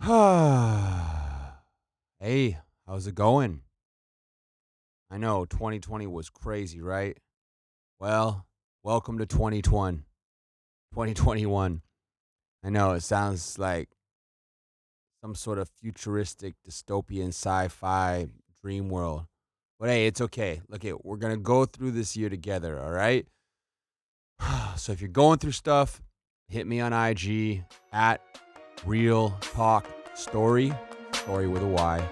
hey, how's it going? I know 2020 was crazy, right? Well, welcome to 2021. 2021. I know it sounds like some sort of futuristic dystopian sci-fi dream world. But hey, it's okay. Look it, we're going to go through this year together, all right? So if you're going through stuff, hit me on IG at Real Talk Story, story with a Y.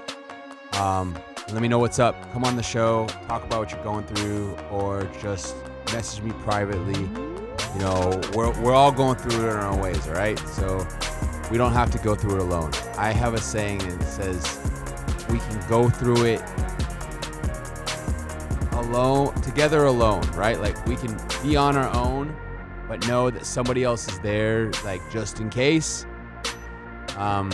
Um, let me know what's up. Come on the show, talk about what you're going through, or just message me privately. You know, we're, we're all going through it in our own ways, all right? So we don't have to go through it alone. I have a saying that says we can go through it alone, together alone, right? Like we can be on our own, but know that somebody else is there, like just in case. Um,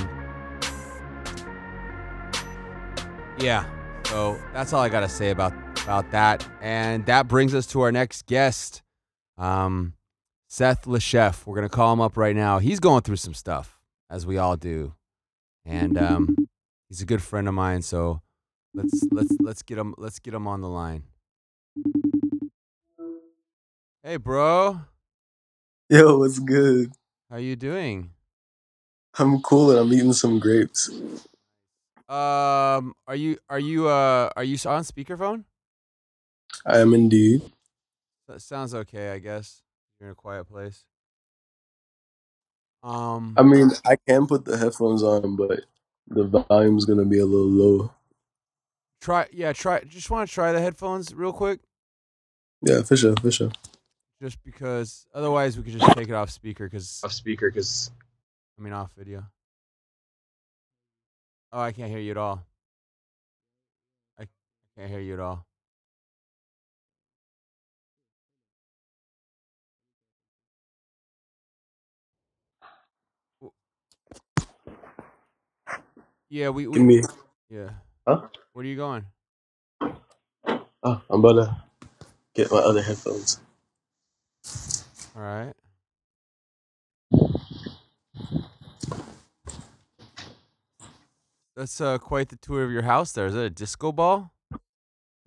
yeah. So that's all I gotta say about about that. And that brings us to our next guest, um, Seth Lechef. We're gonna call him up right now. He's going through some stuff, as we all do, and um, he's a good friend of mine. So let's let's let's get him let's get him on the line. Hey, bro. Yo, what's good? How you doing? I'm cool and I'm eating some grapes. Um, are you are you uh are you on speakerphone? I am indeed. That sounds okay, I guess. You're in a quiet place. Um, I mean, I can put the headphones on, but the volume's gonna be a little low. try yeah, try just want to try the headphones real quick, Yeah, for sure, for sure. just because otherwise we could just take it off speaker because Off speaker, cause I mean off video. Oh, I can't hear you at all. I can't hear you at all. Yeah, we, we give me. yeah. Huh? Where are you going? Oh, I'm about to get my other headphones. All right. That's uh quite the tour of your house. There is it a disco ball?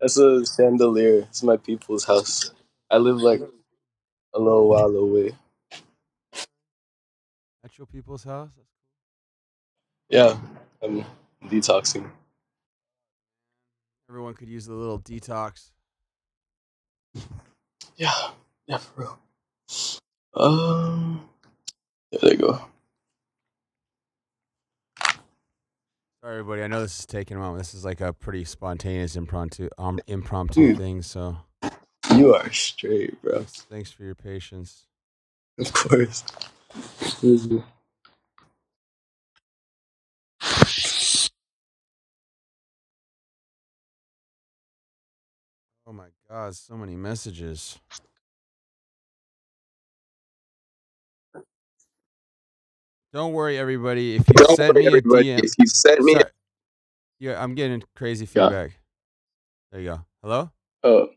That's a chandelier. It's my people's house. I live like a little while away. At your people's house? Yeah, I'm detoxing. Everyone could use a little detox. Yeah, yeah, for real. Um, there they go. Sorry, everybody. I know this is taking a moment. This is like a pretty spontaneous impromptu um, impromptu thing. So You are straight, bro. thanks, thanks for your patience. Of course. Oh my God, so many messages. Don't worry, everybody. If you Don't sent worry, me a. DM, If you send me, sorry. yeah, I'm getting crazy Yeah. feedback. There you go. Hello? oh,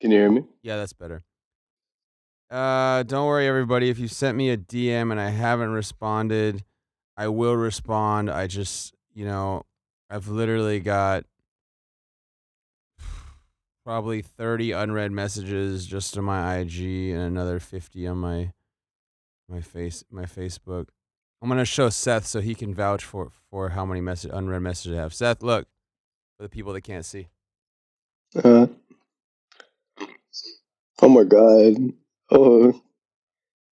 can you hear me? Yeah, that's better. Uh, don't worry, everybody. If you sent me a DM and I haven't responded, I will respond. I just, you know, I've literally got probably 30 unread messages just on my IG and another 50 on my my face my Facebook. I'm gonna show Seth so he can vouch for for how many message unread messages I have. Seth, look for the people that can't see. Uh, oh my god. Oh,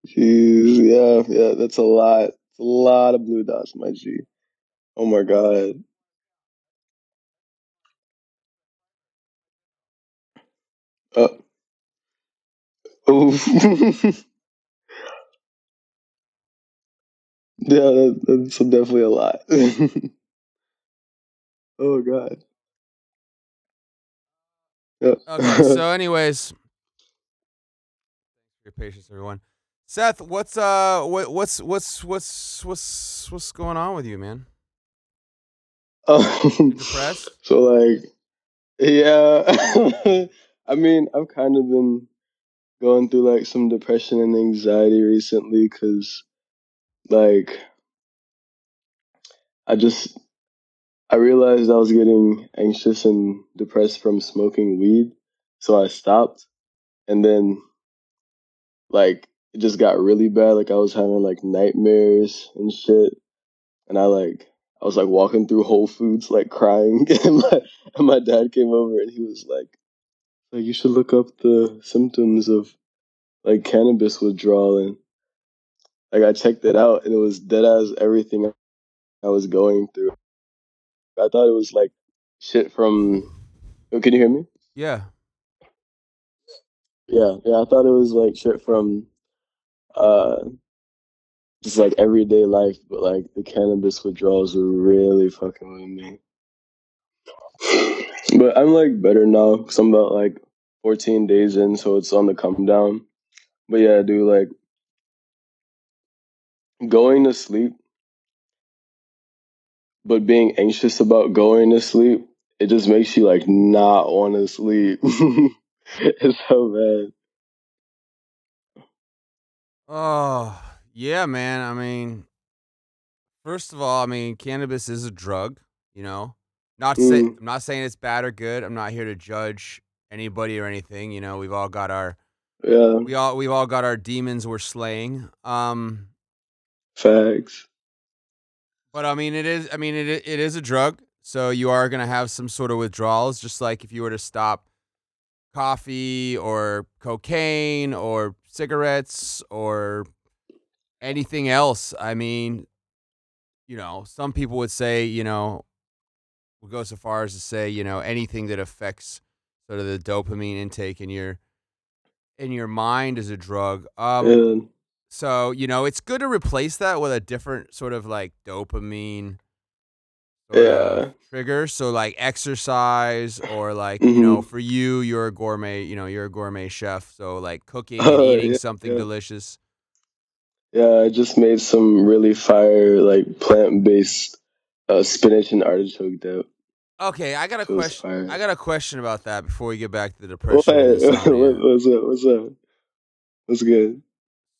jeez. Yeah, yeah. That's a lot. It's a lot of blue dots, my G. Oh my god. Uh, oh. yeah, that, that's definitely a lot. oh god. Yeah. Okay, so anyways, your patience, everyone. Seth, what's uh, what, what's what's what's what's what's going on with you, man? um, Depressed? so like, yeah. I mean, I've kind of been going through like some depression and anxiety recently because like I just I realized I was getting anxious and depressed from smoking weed, so I stopped. And then like it just got really bad. Like I was having like nightmares and shit. And I like I was like walking through Whole Foods like crying and my and my dad came over and he was like like you should look up the symptoms of like cannabis withdrawal and like I checked it out and it was dead as everything I was going through. I thought it was like shit from. Oh, can you hear me? Yeah. Yeah, yeah. I thought it was like shit from, uh, just like everyday life, but like the cannabis withdrawals were really fucking with me. But I'm like better now because I'm about like 14 days in, so it's on the come down. But yeah, dude, like going to sleep but being anxious about going to sleep, it just makes you like not want to sleep. it's so bad. Oh, yeah, man. I mean, first of all, I mean, cannabis is a drug, you know. Not to say Mm, I'm not saying it's bad or good. I'm not here to judge anybody or anything, you know. We've all got our yeah, we all we've all got our demons we're slaying. Um facts. But I mean, it is. I mean, it it is a drug, so you are gonna have some sort of withdrawals, just like if you were to stop coffee or cocaine or cigarettes or anything else. I mean, you know, some people would say, you know, would go so far as to say, you know, anything that affects sort of the dopamine intake in your in your mind is a drug. Um, Yeah, so you know, it's good to replace that with a different sort of like dopamine yeah. trigger. So like exercise or like, you know, hmm for you, you're a gourmet, you know, you're a gourmet chef. So like cooking and Oh eating yeah, something yeah, delicious. yeah. I just made some really fire like plant based uh, spinach and artichoke dip. Okay, I got a question. fire. I got a question about that before we get back to the depression what what's up? What's up? What's good?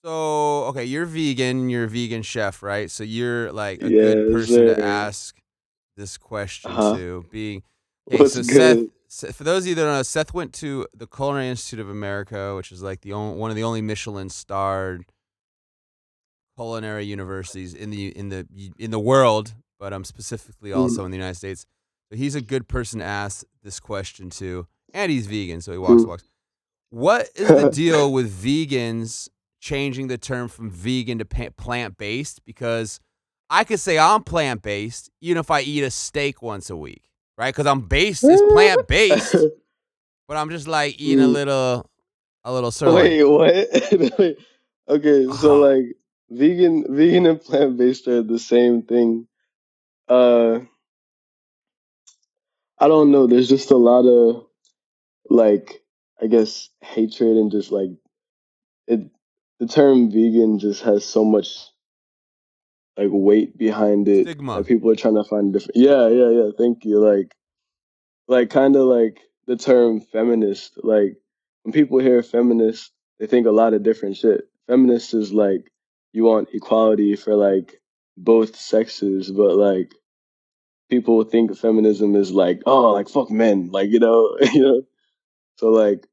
So, okay, you're vegan, you're a vegan chef, right? So you're like a good Yes, person to ask this question huh. to. Being okay, What's so good? Seth, for those of you that don't know, Seth went to the Culinary Institute of America, which is like the only one of the only Michelin starred culinary universities in the in the in the world, but um specifically also Mm, in the United States. So he's a good person to ask this question to, and he's vegan, so he walks mm. walks. What is the deal with vegans changing the term from vegan to plant based? Because I could say I'm plant based even if I eat a steak once a week, right? Because I'm based is plant based, but I'm just like eating a Mm. little a little sirloin. Wait, what? Okay, so Uh-huh. like vegan, vegan and plant based are the same thing. Uh, I don't know. There's just a lot of like, I guess, hatred and just like it. The term vegan just has so much like weight behind it that Stigma. people are trying to find different. Yeah, yeah, yeah. Thank you. Like, like kind of like the term feminist. Like when people hear feminist, they think a lot of different shit. Feminist is like you want equality for like both sexes, but like people think feminism is like oh like fuck men, like you know, you know. So like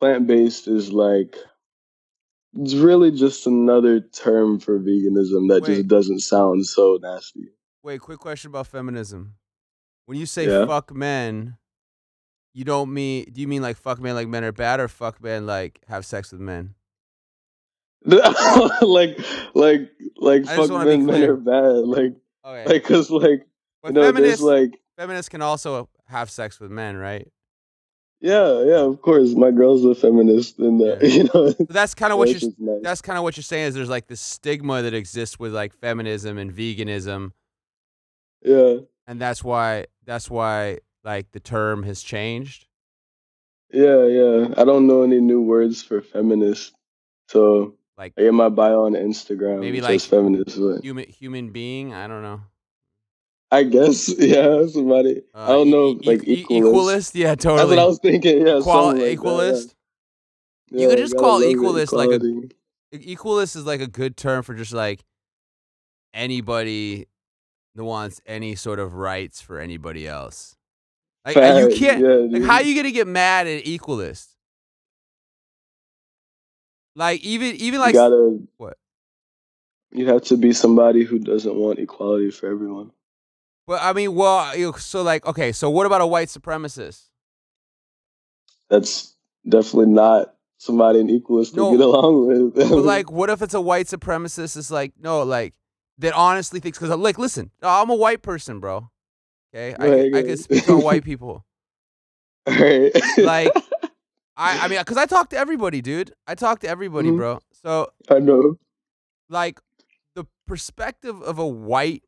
plant based is like it's really just another term for veganism that just doesn't sound so nasty. wait, quick question about feminism. When you say Yeah. fuck men, you don't mean do you mean like fuck men like men are bad or fuck men like have sex with men? like like like fuck want to be men men are bad like Okay. like cuz like you know feminists like feminists can also have sex with men, right? Yeah yeah of course my girl's a feminist and uh, you know that's kind of what you're. Nice. That's kind of what you're saying is there's like this stigma that exists with like feminism and veganism yeah and that's why that's why like the term has changed. yeah yeah I don't know any new words for feminist so Like I in my bio on Instagram maybe like feminist but human human being, I don't know. I guess yeah somebody I Uh don't e- know e- like e- equalist equalist, yeah, totally. that's what I was thinking yeah like that equalist. yeah You could just call equalist like a equalist is like a good term for just like anybody that wants any sort of rights for anybody else. Like uh, you can't. yeah, like dude. how you gonna get mad at equalist? Like even even like you gotta what? you have to be somebody who doesn't want equality for everyone. Well, I mean, well, so like okay, so what about a white supremacist? That's definitely not somebody an equalist to get along with. But like, what if it's a white supremacist? Is like no, like that honestly thinks because like listen, I'm a white person, bro. Okay, I, Right, I can speak on white people. Right. Like, I I mean, because I talk to everybody, dude. I talk to everybody, Mhm. bro. So I know. like the perspective of a white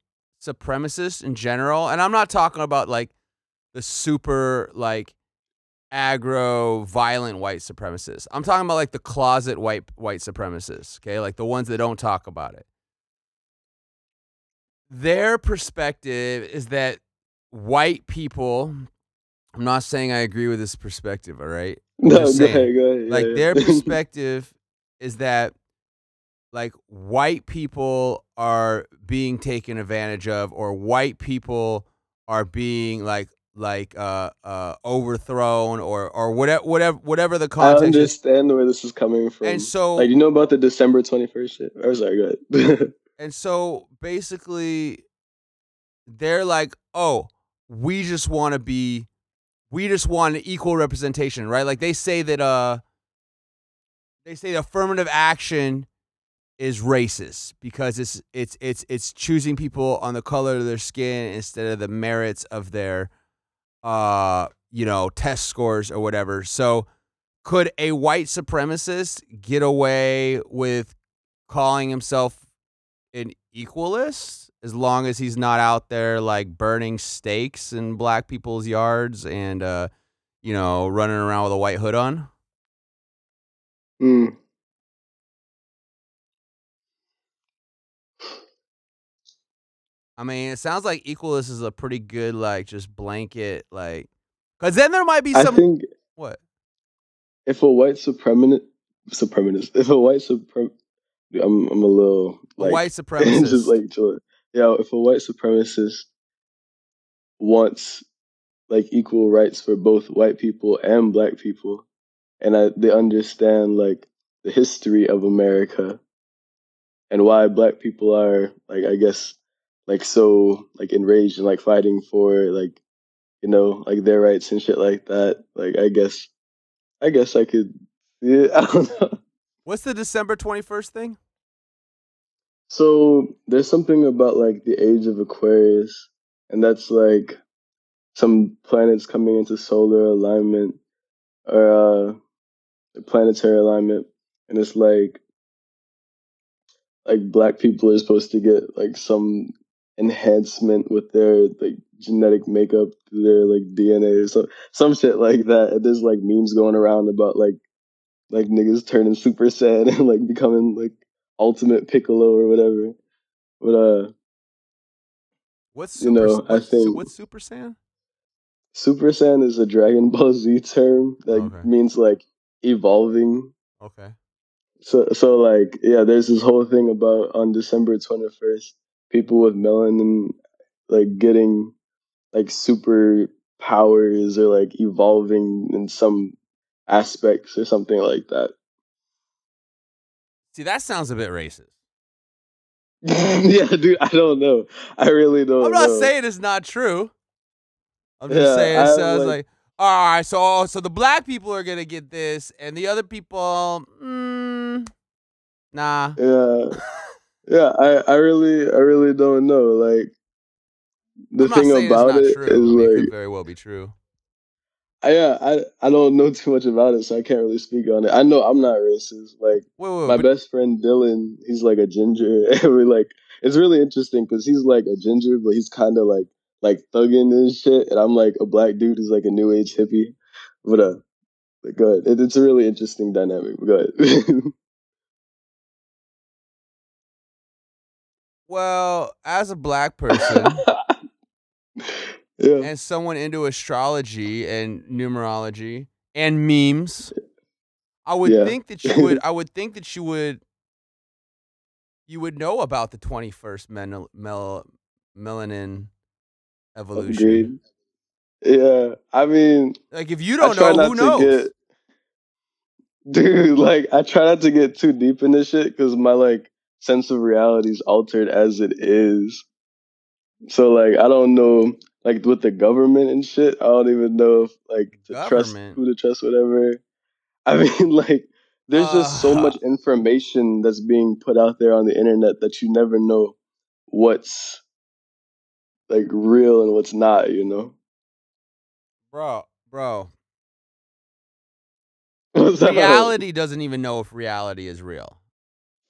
supremacist in general, and I'm not talking about like the super like aggro violent white supremacists. I'm talking about like the closet white white supremacists, okay? Like the ones that don't talk about it. Their perspective is that white people I'm not saying I agree with this perspective, all right? I'm No, go ahead, go ahead. like yeah, their perspective is that like white people are being taken advantage of or white people are being like like uh uh overthrown or or whatever whatever whatever the I context is understand where this is coming from. and so like you know about the December twenty first shit? Or sorry, go ahead. and so basically they're like oh we just want to be we just want equal representation right like they say that uh they say affirmative action is racist because it's it's it's it's choosing people on the color of their skin instead of the merits of their uh you know test scores or whatever so could a white supremacist get away with calling himself an equalist as long as he's not out there like burning stakes in black people's yards and uh you know running around with a white hood on Mm. I mean, it sounds like equalist is a pretty good like just blanket like cuz then there might be I some think what? if a white supremacist, supremacist, if a white suprem, I'm I'm a little like white supremacist. just like chill. Yeah, if a white supremacist wants like equal rights for both white people and black people, and I, they understand like the history of America and why black people are like I guess like so like enraged and like fighting for like you know like their rights and shit like that. Like I guess I guess I could yeah I don't know. What's the December 21st thing? So there's something about like the age of Aquarius, and that's like some planets coming into solar alignment or uh, planetary alignment, and it's like like black people are supposed to get like some enhancement with their like genetic makeup through their like DNA or so some shit like that. And there's like memes going around about like like niggas turning super Saiyan and like becoming like ultimate piccolo or whatever. But uh What's You super know, I think- what's Super Saiyan? Super Saiyan is a Dragon Ball Z term that Okay. means like evolving. Okay. So so like yeah, there's this whole thing about on December twenty first, people with melanin like getting like super powers or like evolving in some aspects or something like that. See, that sounds a bit racist. yeah, dude, I don't know. I really don't I'm not know. saying it's not true. I'm just Yeah, saying it sounds like, like- all right, so so the black people are gonna get this, and the other people, mm, nah. Yeah. Yeah, I, I really I really don't know. Like the I'm thing about it is true. I mean, it like could very well be true. I, yeah, I I don't know too much about it, so I can't really speak on it. I know I'm not racist. Like my but, best friend Dylan, he's like a ginger, and we like it's really interesting because he's like a ginger, but he's kind of like like thugging and shit, and I'm like a black dude who's like a new age hippie. But uh, but go ahead. It, it's a really interesting dynamic. But well, as a black person yeah, and someone into astrology and numerology and memes, I would Yeah. think that you would. I would think that you would. You would know about the twenty first mel, mel, melanin evolution. Agreed. Yeah, I mean, Like if you don't know, who knows? get, dude. Like, I try not to get too deep in this shit because my like sense of reality is altered as it is. So like, I don't know, like with the government and shit. I don't even know if like to trust who to trust, whatever. I mean, like, there's just so Uh. much information that's being put out there on the internet that you never know what's like real and what's not. You know. Bro, bro. What's up? Reality doesn't even know if reality is real.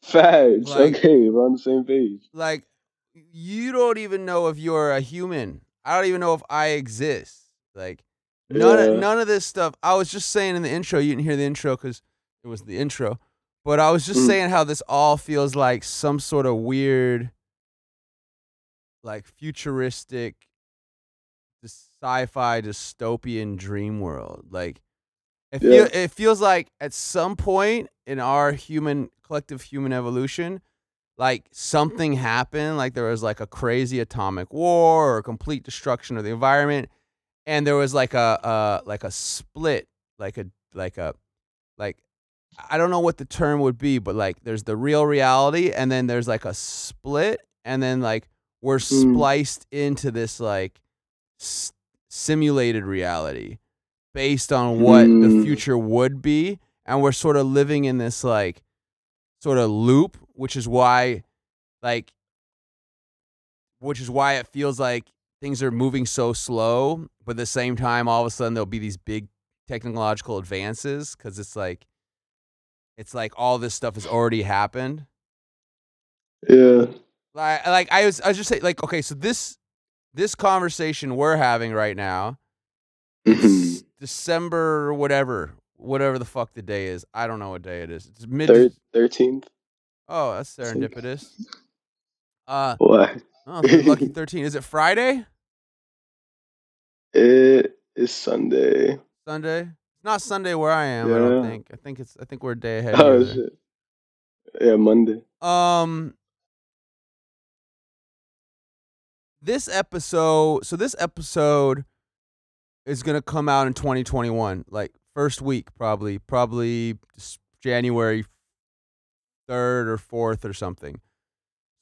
Facts. Like- okay, we're on the same page. Like you don't even know if you're a human. I don't even know if I exist. Like none Yeah. of none of this stuff. I was just saying in the intro, you didn't hear the intro cuz it was the intro. But I was just Mm. saying how this all feels like some sort of weird like futuristic sci-fi dystopian dream world. Like it, feel, it feels like at some point in our human collective human evolution, like something happened, like there was like a crazy atomic war or complete destruction of the environment, and there was like a uh like a split, like a like a like I don't know what the term would be, but like there's the real reality, and then there's like a split, and then like we're Mm. spliced into this like s- simulated reality based on what the Mm. future would be, and we're sort of living in this like sort of loop, which is why like which is why it feels like things are moving so slow, but at the same time all of a sudden there'll be these big technological advances cuz it's like it's like all this stuff has already happened. Yeah. Like like I was I was just saying like okay, so this this conversation we're having right now it's December whatever, whatever the fuck the day is. I don't know what day it is. It's mid thirteenth. Oh, that's serendipitous. Uh Why? oh, lucky 13. Is it Friday? It is Sunday. Sunday? It's not Sunday where I am, I don't think. I think it's I think we're a day ahead. Oh here. shit. Yeah, Monday. Um this episode so this episode is going to come out in 2021 like first week probably probably January 3rd or 4th or something.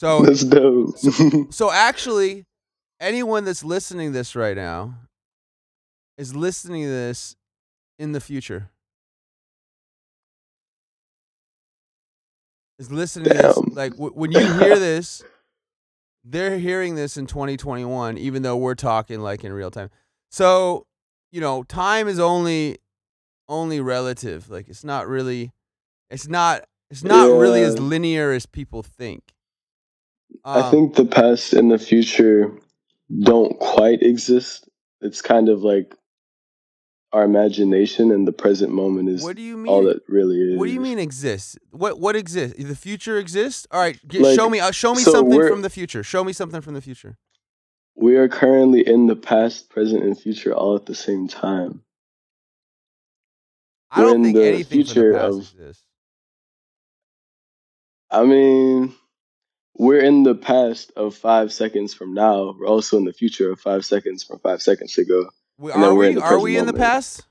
So That's dope. so actually anyone that's listening to this right now is listening to this in the future. Is listening to this like w- when you hear this they're hearing this in 2021 even though we're talking like in real time. So, you know, time is only only relative. Like it's not really it's not it's not really as linear as people think. I Um, think the past and the future don't quite exist. It's kind of like our imagination and the present moment is What do you mean? all that really is. What do you mean exists? What what exists? The future exists? All right, get, Like, show me. Uh, show me so something from the future. Show me something from the future. We are currently in the past, present, and future all at the same time. I don't in think the anything future the of- exists. I mean, we're in the past of five seconds from now. We're also in the future of five seconds from five seconds ago. We, are we? in the Are we in the past?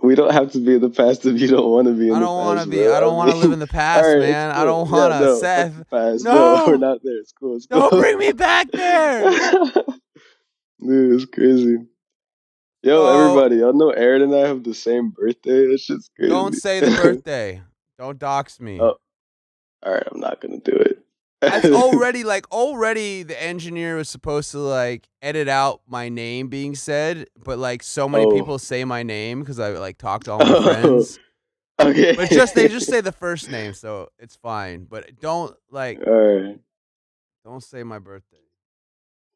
We don't have to be in the past if you don't want to be in I the don't past. want to be. bro. I don't want to live in the past, alright, it's man. I don't want to. no, fuck Seth, past. No! No, we're not there. It's cool. It's don't bring me back there. Dude, it's crazy. Yo, Oh. everybody, y'all know Aaron and I have the same birthday. That just crazy. don't say the birthday. Don't dox me. Oh. All right, I'm not gonna do it. That's already like already the engineer was supposed to like edit out my name being said, but like so many Oh. people say my name because I like talk to all my Oh. friends. okay. But just they just say the first name, so it's fine. But don't like All right. don't say my birthday.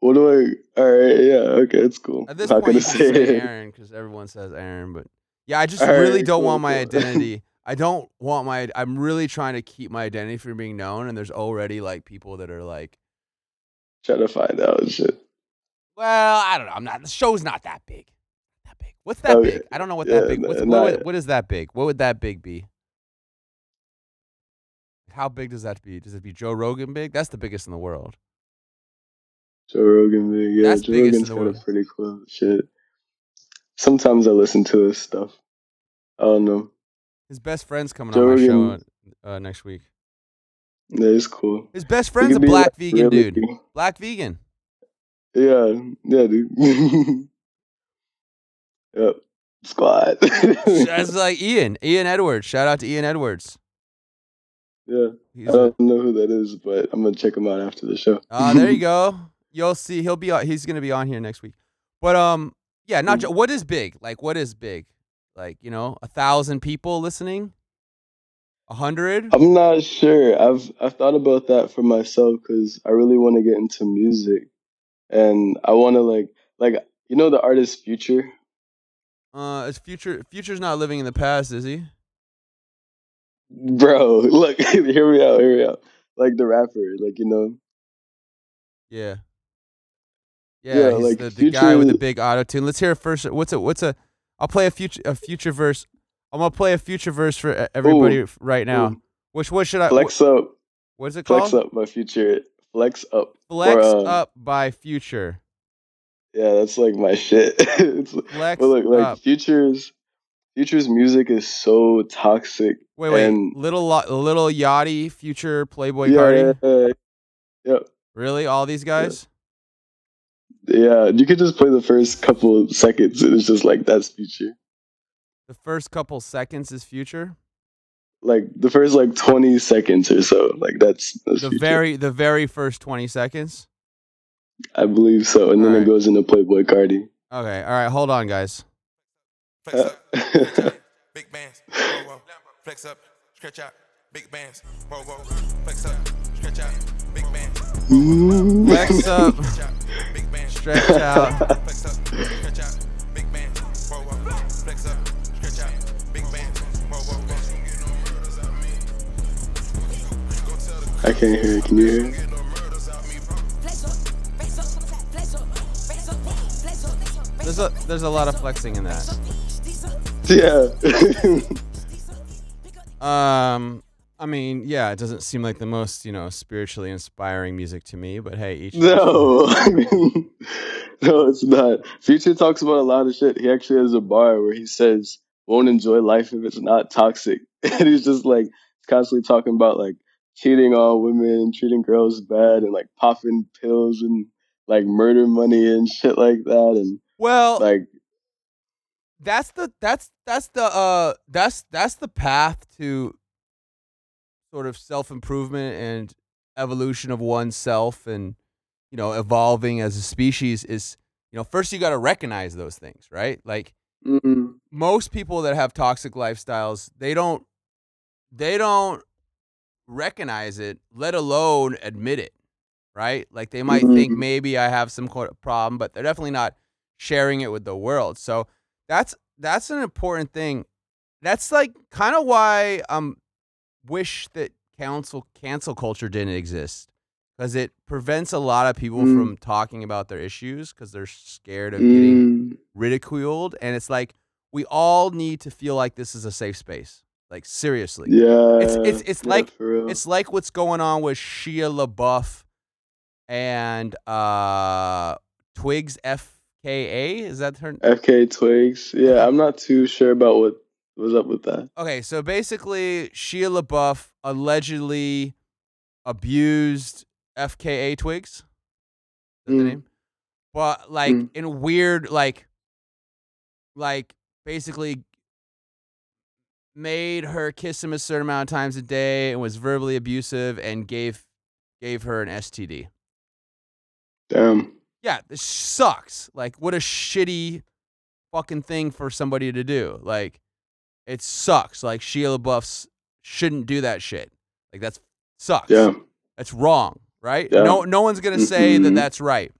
What do I? All right. Yeah. Okay. It's cool. At this not point, you say say. Aaron because everyone says Aaron. But yeah, I just All really right, don't cool, want my cool. identity. I don't want my. I'm really trying to keep my identity from being known, and there's already like people that are like, Try to find out shit. well, I don't know. I'm not. The show's not that big. That big. What's that Okay. big? I don't know what Yeah, that big. What's, what, not would- yet. what is that big? What would that big be? how big does that be? Does it be Joe Rogan big? That's the biggest in the world. Joe Rogan, big. Yeah, That's Joe Rogan's a pretty cool shit. Sometimes I listen to his stuff. I don't know. His best friend's coming Joe on my show uh, next week. That is cool. His best friend's a black like, vegan really- dude. Black vegan. Yeah, yeah, dude. yep. Squad. That's like Ian. Ian Edwards. Shout out to Ian Edwards. yeah. He's I don't know who that is, but I'm gonna check him out after the show. Ah, there you go. You'll see. He'll be. on He's gonna be on here next week. But um, yeah. Not. Mm. jo- What is big? Like, what is big? Like, you know, a thousand people listening. A hundred. I'm not sure. I've I've thought about that for myself because I really want to get into music, and I want to like like you know the artist Future. Uh, is future. Future's not living in the past, is he? Bro, look, hear me out, hear me out. Like the rapper, like you know, Yeah. Yeah, Yeah, he's like, the, the guy with the big auto tune. Let's hear it first. What's a what's a? I'll play a future a future verse. I'm gonna play a future verse for everybody Ooh, right now. ooh. Which what should I? Flex up, what is it called? flex up by Future. Flex up. Flex Or, uh, up by Future. Yeah, that's like my shit. it's, Flex but look, like up. Future's Future's music is so toxic. Wait, wait. and- little Lil Yachty, Future, Playboy yeah, Cardi. yeah, yeah, yeah. Really, all these guys? Yeah, you could just play the first couple seconds. and It's just like that's Future. The first couple seconds is Future. Like the first like twenty seconds or so. Like that's, that's The Future. very the very first twenty seconds. I believe so. And then Alright. it goes into Playboi Carti. Okay, all right. Hold on, guys. Flex up, stretch out, big bands, whoa, whoa. Flex up, stretch out, big bands, whoa, whoa. Flex up, stretch out, big bands, Flex up, stretch out, big bands, stretch out. flex up, stretch out, big bands, whoa, whoa. Flex up, stretch out. I can't hear it. Can you hear it? There's a there's a lot of flexing in that. Yeah. Um, I mean, yeah, it doesn't seem like the most you know spiritually inspiring music to me, but hey, each no. I mean, no, it's not. Future talks about a lot of shit. He actually has a bar where he says, won't enjoy life if it's not toxic. And he's just like constantly talking about like cheating on women, treating girls bad, and like popping pills and like murder money and shit like that. And Well, like, that's the that's that's the uh that's that's the path to sort of self improvement and evolution of oneself and you know evolving as a species is you know first you got to recognize those things right? Like mm, most people that have toxic lifestyles they don't they don't recognize it let alone admit it right? Like they might think Mhm. maybe i have some problem but they're definitely not sharing it with the world. So that's that's an important thing. That's like kind of why um wish that cancel cancel culture didn't exist because it prevents a lot of people Mm. from talking about their issues because they're scared of getting mm, ridiculed and it's like we all need to feel like this is a safe space like seriously yeah. it's- it's yeah, like- it's like what's going on with Shia LaBeouf and uh Twigs FKA is that her FKA Twigs. Yeah, I'm not too sure about what was up with that. Okay, so basically Shia LaBeouf allegedly abused FKA Twigs. That the Mm. name? But like Mm. in weird like like basically made her kiss him a certain amount of times a day and was verbally abusive and gave gave her an STD. Damn. Yeah, this sucks. Like what a shitty fucking thing for somebody to do. Like it sucks. Like Shia LaBeouf's shouldn't do that shit. Like that's sucks. Yeah. That's wrong, right? Yeah. No no one's going to say that Mhm. that's right.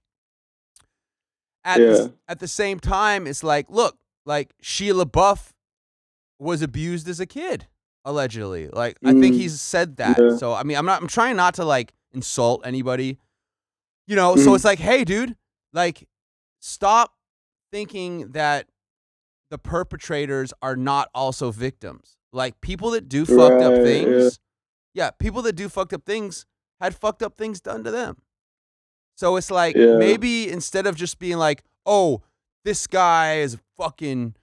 At the, Yeah. at the same time it's like, look, like Shia LaBeouf was abused as a kid allegedly. Like I think Mm. he's said that. Yeah. So I mean, I'm not I'm trying not to like insult anybody. You know, so Mhm. it's like, "Hey dude, like stop thinking that the perpetrators are not also victims. Like people that do fucked up things yeah, people that do fucked up things had fucked up things done to them. So it's like Yeah. maybe instead of just being like, "Oh, this guy is a fucking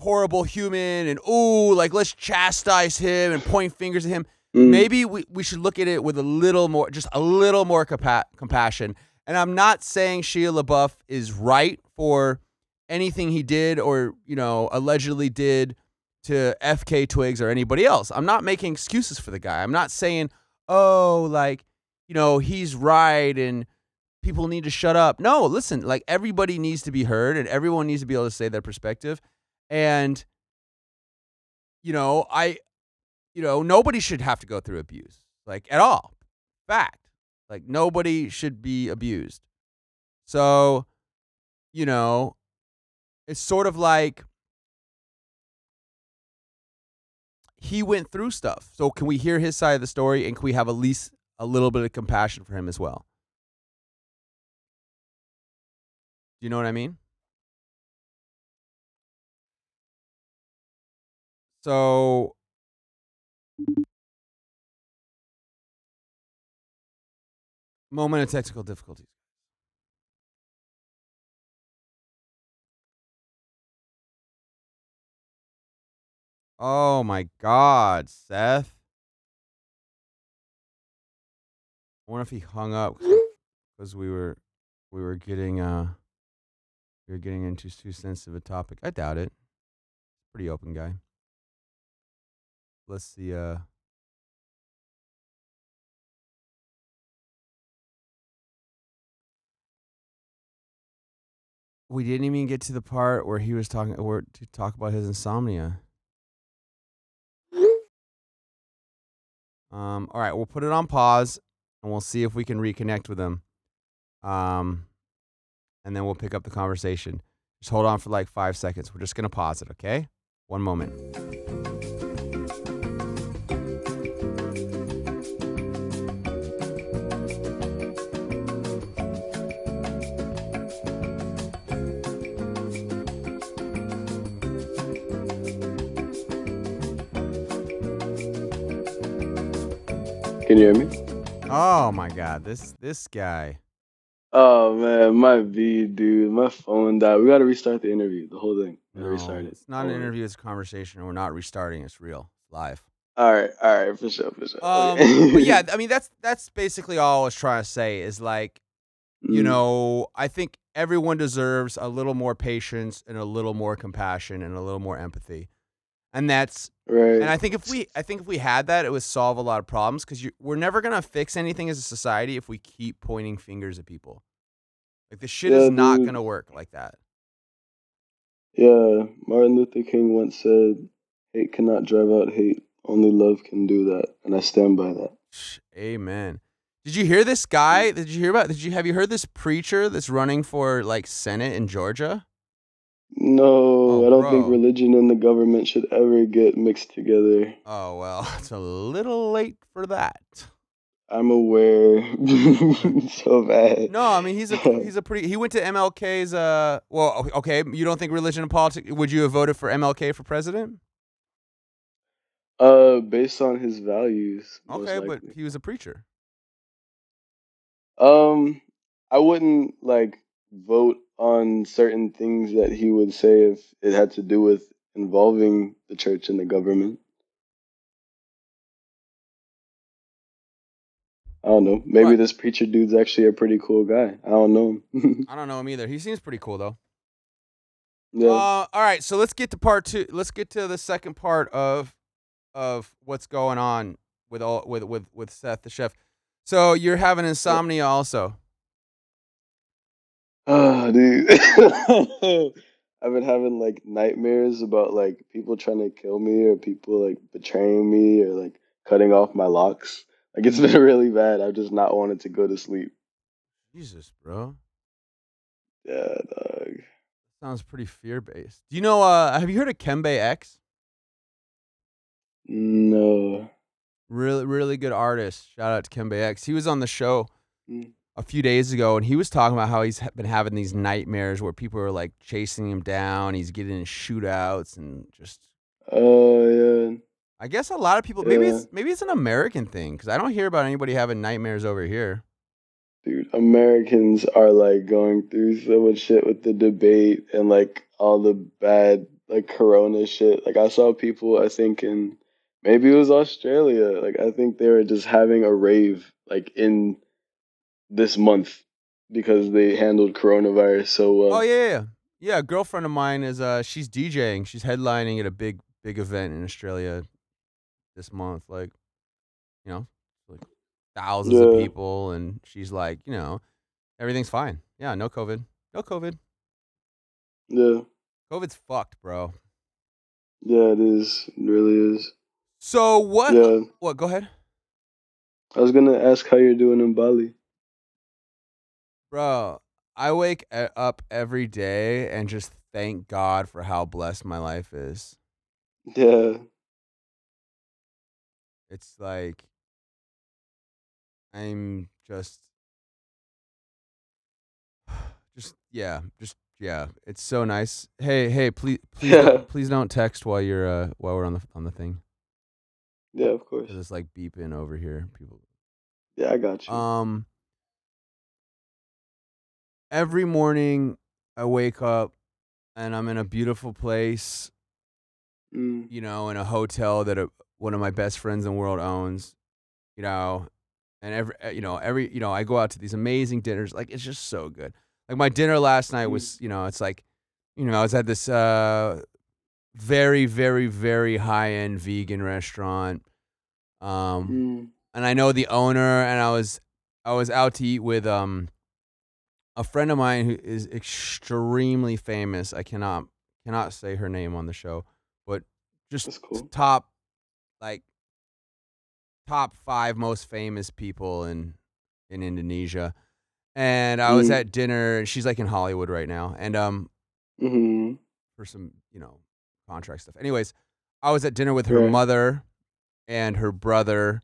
horrible human," and "Oh, like let's chastise him and point fingers at him," Mm. maybe we, we should look at it with a little more, just a little more compa- compassion. And I'm not saying Shia LaBeouf is right for anything he did or, you know, allegedly did to FKA Twigs or anybody else. I'm not making excuses for the guy. I'm not saying, oh, like, you know, he's right and people need to shut up. No, listen, like everybody needs to be heard and everyone needs to be able to say their perspective. And, you know, I, you know, nobody should have to go through abuse, like at all. Fact. Like nobody should be abused. So, you know, it's sort of like he went through stuff. So can we hear his side of the story and can we have at least a little bit of compassion for him as well? Do you know what I mean? So moment of technical difficulties. Oh my God, Seth. I wonder if he hung up because we were we were getting uh we were getting into too sensitive a topic. I doubt it. Pretty open guy. Let's see. Uh, we didn't even get to the part where he was talking or to talk about his insomnia. Um, all right, we'll put it on pause and we'll see if we can reconnect with him. Um, and then we'll pick up the conversation. Just hold on for like five seconds. We're just gonna pause it, okay? One moment. Can you hear me? Oh my god, this this guy. Oh man, my V, dude, my phone died. We gotta restart the interview, the whole thing. No, restart it. it's not an interview, it's a conversation, and we're not restarting, it's real. Live. All right, all right, for sure, for sure. Um but yeah, I mean that's that's basically all I was trying to say is like, you Mm, know, I think everyone deserves a little more patience and a little more compassion and a little more empathy. And that's right. And I think if we, I think if we had that, it would solve a lot of problems because we're never gonna fix anything as a society if we keep pointing fingers at people. Like the shit is Yeah, not dude. gonna work like that. Yeah, Martin Luther King once said, "Hate cannot drive out hate. Only love can do that," and I stand by that. Amen. Did you hear this guy? Did you hear about? Did you have you heard this preacher that's running for like Senate in Georgia? No, Oh, I don't think religion and the government should ever get mixed together. Oh well, it's a little late for that. I'm aware. so bad. No, I mean he's a he's a pretty. He went to MLK's. Uh, well, okay. You don't think religion and politics? Would you have voted for MLK for president? Uh, based on his values. Okay, but he was a preacher. Um, I wouldn't like vote on certain things that he would say if it had to do with involving the church and the government. I don't know. Maybe What? this preacher dude's actually a pretty cool guy. I don't know him. I don't know him either. He seems pretty cool though. yeah. Uh, all right, so let's get to part two. Let's get to the second part of of what's going on with all with with with Seth the chef. So you're having insomnia also. Oh, dude. I've been having like nightmares about like people trying to kill me or people like betraying me or like cutting off my locks. Like it's been really bad. I've just not wanted to go to sleep. Jesus, bro. Yeah, dog. Sounds pretty fear based. Do you know? Uh, have you heard of Kembe X? No. Really, really good artist. Shout out to Kembe X. He was on the show Mm. A few days ago, and he was talking about how he's been having these nightmares where people are like chasing him down. He's getting in shootouts and just Oh yeah. I guess a lot of people maybe Yeah. it's maybe it's an American thing because I don't hear about anybody having nightmares over here. Dude, Americans are like going through so much shit with the debate and like all the bad like corona shit. Like I saw people I think in maybe it was Australia. Like I think they were just having a rave like in this month because they handled coronavirus so well. Oh yeah, yeah, yeah. Yeah, a girlfriend of mine is uh she's DJing. She's headlining at a big big event in Australia this month. Like, you know, like thousands of people, and she's like, you know, everything's fine. Yeah, no COVID, no COVID. Yeah. COVID's fucked, bro. Yeah, it is. It really is. So what? Yeah. What? Go ahead, I was gonna ask how you're doing in Bali. Bro. I wake up every day and just thank God for how blessed my life is. Yeah. It's like I'm just just yeah, just yeah. It's so nice. Hey, hey, please please Yeah. don't, please don't text while you're uh while we're on the on the thing. Yeah, of course. it's like beeping over here. People Yeah, I got you. um every morning I wake up and I'm in a beautiful place Mm. you know, in a hotel that a, one of my best friends in the world owns, you know, and every, uh, you know, every, you know, I go out to these amazing dinners. Like, it's just so good. Like, my dinner last night Mm. was, you know, it's like, you know, I was at this uh, very, very, very high end vegan restaurant. Um, Mm. and I know the owner, and I was, I was out to eat with, um, a friend of mine who is extremely famous. I cannot, cannot say her name on the show, but just cool. top like top five most famous people in in Indonesia. And I was Mm. at dinner and she's like in Hollywood right now. And um hmm for some, you know, contract stuff. Anyways, I was at dinner with her Right. mother and her brother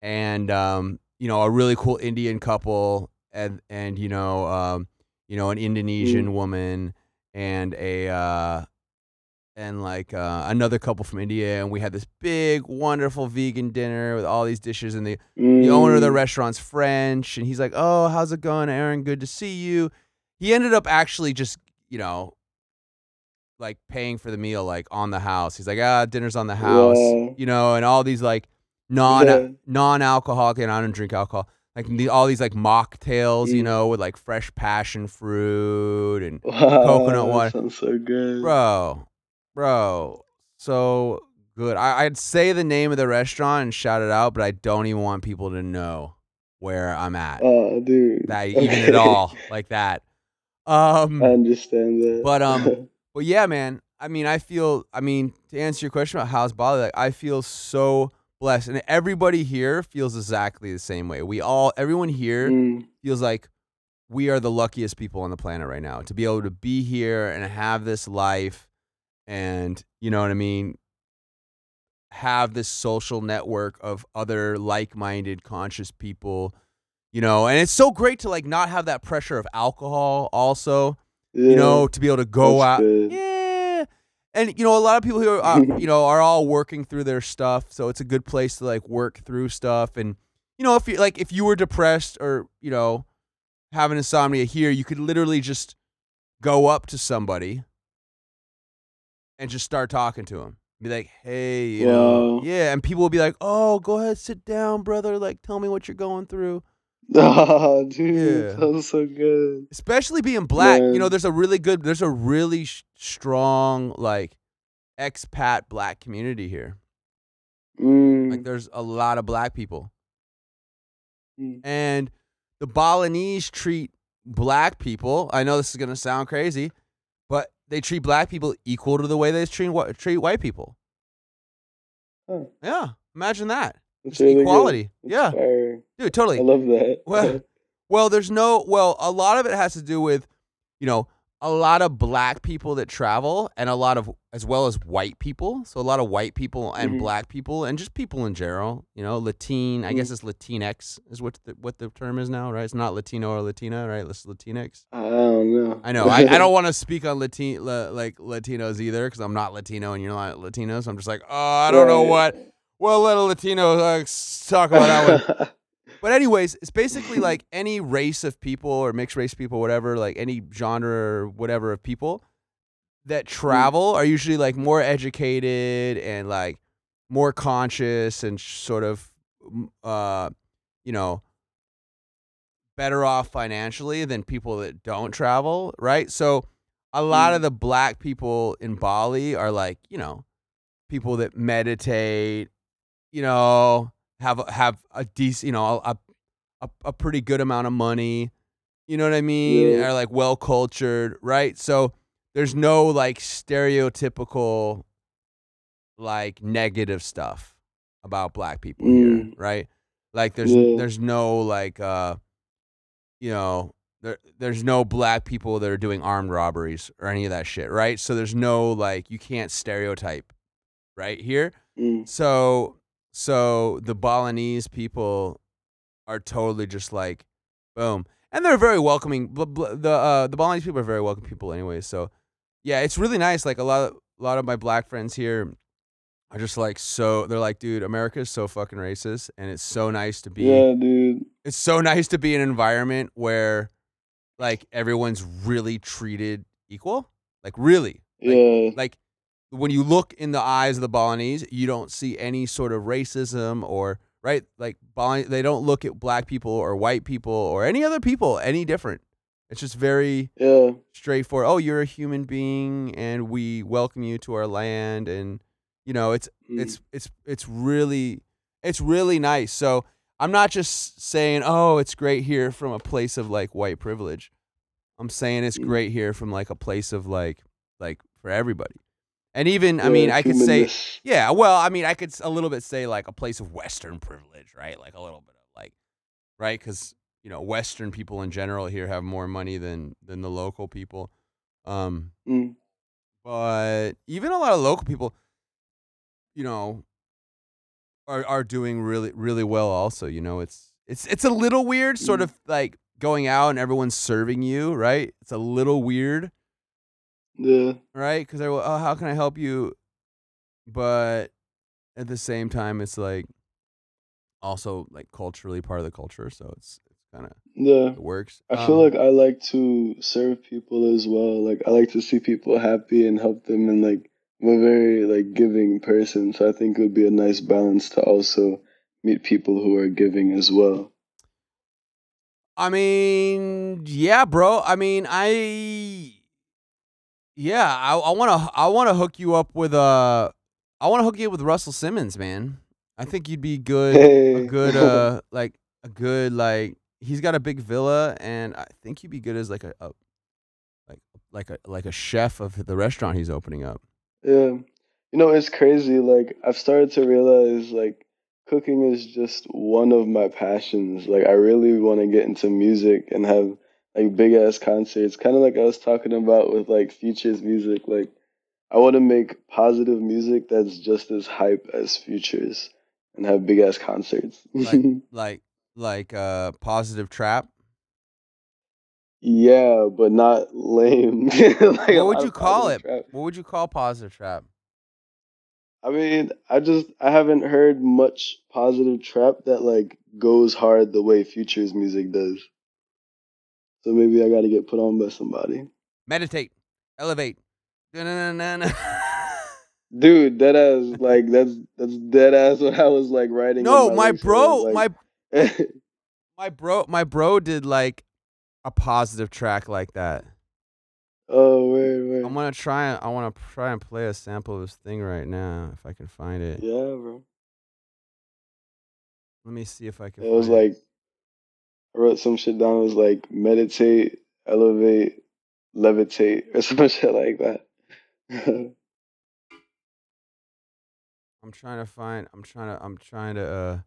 and um, you know, a really cool Indian couple and and you know, um, you know, an Indonesian Mm. woman and a uh and like uh, another couple from India and we had this big wonderful vegan dinner with all these dishes and the the owner of the Mm. restaurant's French, and he's like, "Oh, how's it going, Aaron? Good to see you." He ended up actually just, you know, like paying for the meal, like on the house. He's like, "Ah, dinner's on the house," Wow. you know, and all these like non Yeah. non-alcoholic, and I don't drink alcohol. Like the, all these like mocktails, you know, with like fresh passion fruit and Wow, coconut that water. sounds so good. bro, bro, so good. I, I'd say the name of the restaurant and shout it out, but I don't even want people to know where I'm at. Oh, dude. that even Okay. at all like that. Um, I understand that. But, um, but yeah, man. I mean, I feel. I mean, to answer your question about how's Bali, like I feel so blessed, and everybody here feels exactly the same way. We all, everyone here Mm, feels like we are the luckiest people on the planet right now. To be able to be here and have this life and you know what I mean have this social network of other like-minded conscious people you know? And it's so great to like not have that pressure of alcohol also yeah, you know to be able to go that's out good. yeah and you know a lot of people here uh, are, you know are all working through their stuff so it's a good place to like work through stuff. And you know if you like if you were depressed or you know having insomnia here you could literally just go up to somebody and just start talking to them be like hey you know? Yeah and people will be like oh go ahead sit down brother. Like tell me what you're going through Oh, dude, Yeah. sounds so good. especially being black you know there's a really good there's a really sh- strong like expat black community here. Mm, like there's a lot of black people. Mm. and the balinese treat black people i know this is going to sound crazy but they treat black people equal to the way they treat, treat white people. Yeah imagine that Just really equality. Yeah. dude I love that. Well, Well, there's no. Well, a lot of it has to do with, you know, a lot of black people that travel and a lot of as well as white people. So a lot of white people and Mhm. black people and just people in general you know latin i Mhm. guess it's latinx is what the, what the term is now right? It's not latino or latina right? It's latinx. I don't know. i know. I, I don't want to speak on latin la, like latinos either because i'm not latino and you're not latino so i'm just like oh i don't know what well let a latino uh, talk about that one but anyways, it's basically like any race of people or mixed race people, whatever, like any genre or whatever of people that travel are usually like more educated and like more conscious and sort of mm, uh you know better off financially than people that don't travel, right? So a lot of Mm. the black people in Bali are like, you know, people that meditate, you know, have a- have a decent, you know, a a, a pretty good amount of money. You know what I mean? Yeah. Are like well cultured, right? So there's no like stereotypical like negative stuff about black people here, Mm. right? Like there's Yeah. there's no like uh you know there there's no black people that are doing armed robberies or any of that shit, right? So there's no like you can't stereotype right here. Mm. So so the Balinese people are totally just like boom. And they're very welcoming. The uh, the Balinese people are very welcome people anyway. So yeah, it's really nice. Like a lot of a lot of my black friends here are just like so they're like, dude, America is so fucking racist and it's so nice to be Yeah, dude. it's so nice to be in an environment where like everyone's really treated equal. Like really. Like, yeah. like when you look in the eyes of the Balinese, you don't see any sort of racism or right like they don't look at black people or white people or any other people any different. It's just very yeah. straightforward. Oh, you're a human being, and we welcome you to our land, and you know it's Mm. it's it's it's really it's really nice. So I'm not just saying, oh, it's great here from a place of like white privilege. I'm saying it's Mm. great here from like a place of like like for everybody. And even I mean, I could say yeah, well, I mean, I could a little bit say like a place of Western privilege, right? Like a little bit of like, right? Because you know, Western people in general here have more money than than the local people. Um, Mm. but even a lot of local people, you know, are are doing really really well. Also, you know, it's it's it's a little weird, sort Mm. of like going out and everyone's serving you, right? It's a little weird Yeah. right? Because they're, oh, how can I help you? But at the same time, it's like also like culturally part of the culture, so it's it's kind of Yeah. it works. I feel Um, like I like to serve people as well. Like I like to see people happy and help them and like I'm a very like giving person, so I think it would be a nice balance to also meet people who are giving as well. I mean, yeah, bro. I mean, I yeah, I I want to I want to hook you up with uh I want to hook you up with Russell Simmons, man. I think you'd be good a good uh like a good like he's got a big villa and I think you'd be good as like a, a like like a like a chef of the restaurant he's opening up. Yeah. You know, it's crazy. Like, I've started to realize, like, cooking is just one of my passions. Like, I really want to get into music and have, like, big ass concerts. Kind of like I was talking about with, like, Future's music. Like, I want to make positive music that's just as hype as Future's and have big ass concerts. Like like like uh positive trap. yeah, but not lame. Like, What would you call it? trap. What would you call positive trap? I mean, I just I haven't heard much positive trap that like goes hard the way Future's music does. So maybe I got to get put on by somebody. Meditate, elevate. Dude, that ass like that's that's dead ass what I was like writing. in no, my lyrics, bro, like- my my bro, my bro did like a positive track like that. oh wait wait. I'm gonna try. I want to try and play a sample of this thing right now if I can find it. yeah, bro. Let me see if I can. It was like I wrote some shit down. It was like meditate, elevate, levitate, or some shit like that. I'm trying to find. I'm trying to. I'm trying to. uh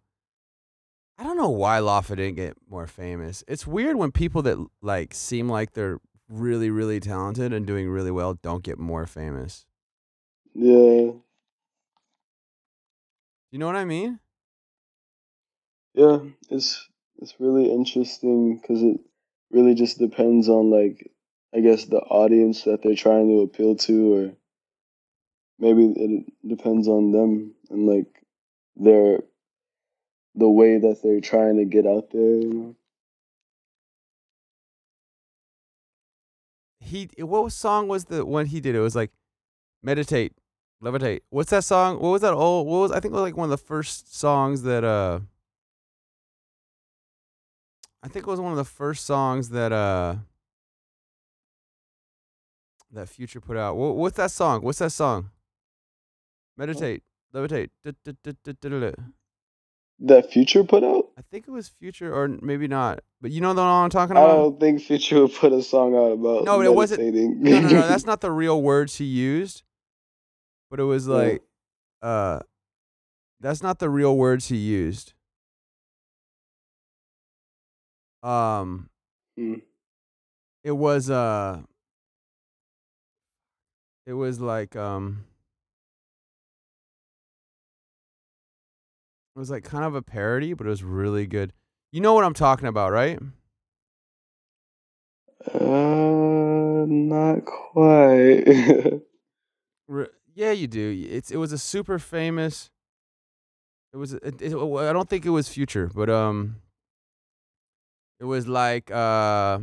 I don't know why Lafa didn't get more famous. It's weird when people that like seem like they're really, really talented and doing really well don't get more famous. Yeah. You know what I mean? Yeah, it's it's really interesting because it really just depends on like I guess the audience that they're trying to appeal to, or maybe it depends on them and like their the way that they're trying to get out there. You know? He what song was the one he did? It was like meditate, levitate. What's that song? What was that old? What was I think it was like one of the first songs that uh. I think it was one of the first songs that uh. That Future put out. What, what's that song? What's that song? Meditate, levitate. That Future put out. I think it was Future or maybe not. But you know the one I'm talking about. I don't think Future would put a song out about No, but it wasn't- no, no, no. That's not the real words he used. But it was Yeah. like, uh, that's not the real words he used. Um, Hmm. it was uh, it was like um, it was like kind of a parody, but it was really good. You know what I'm talking about, right? Uh, not quite. Yeah, you do. It's it was a super famous. It was. It, it, I don't think it was Future, but um. It was like uh.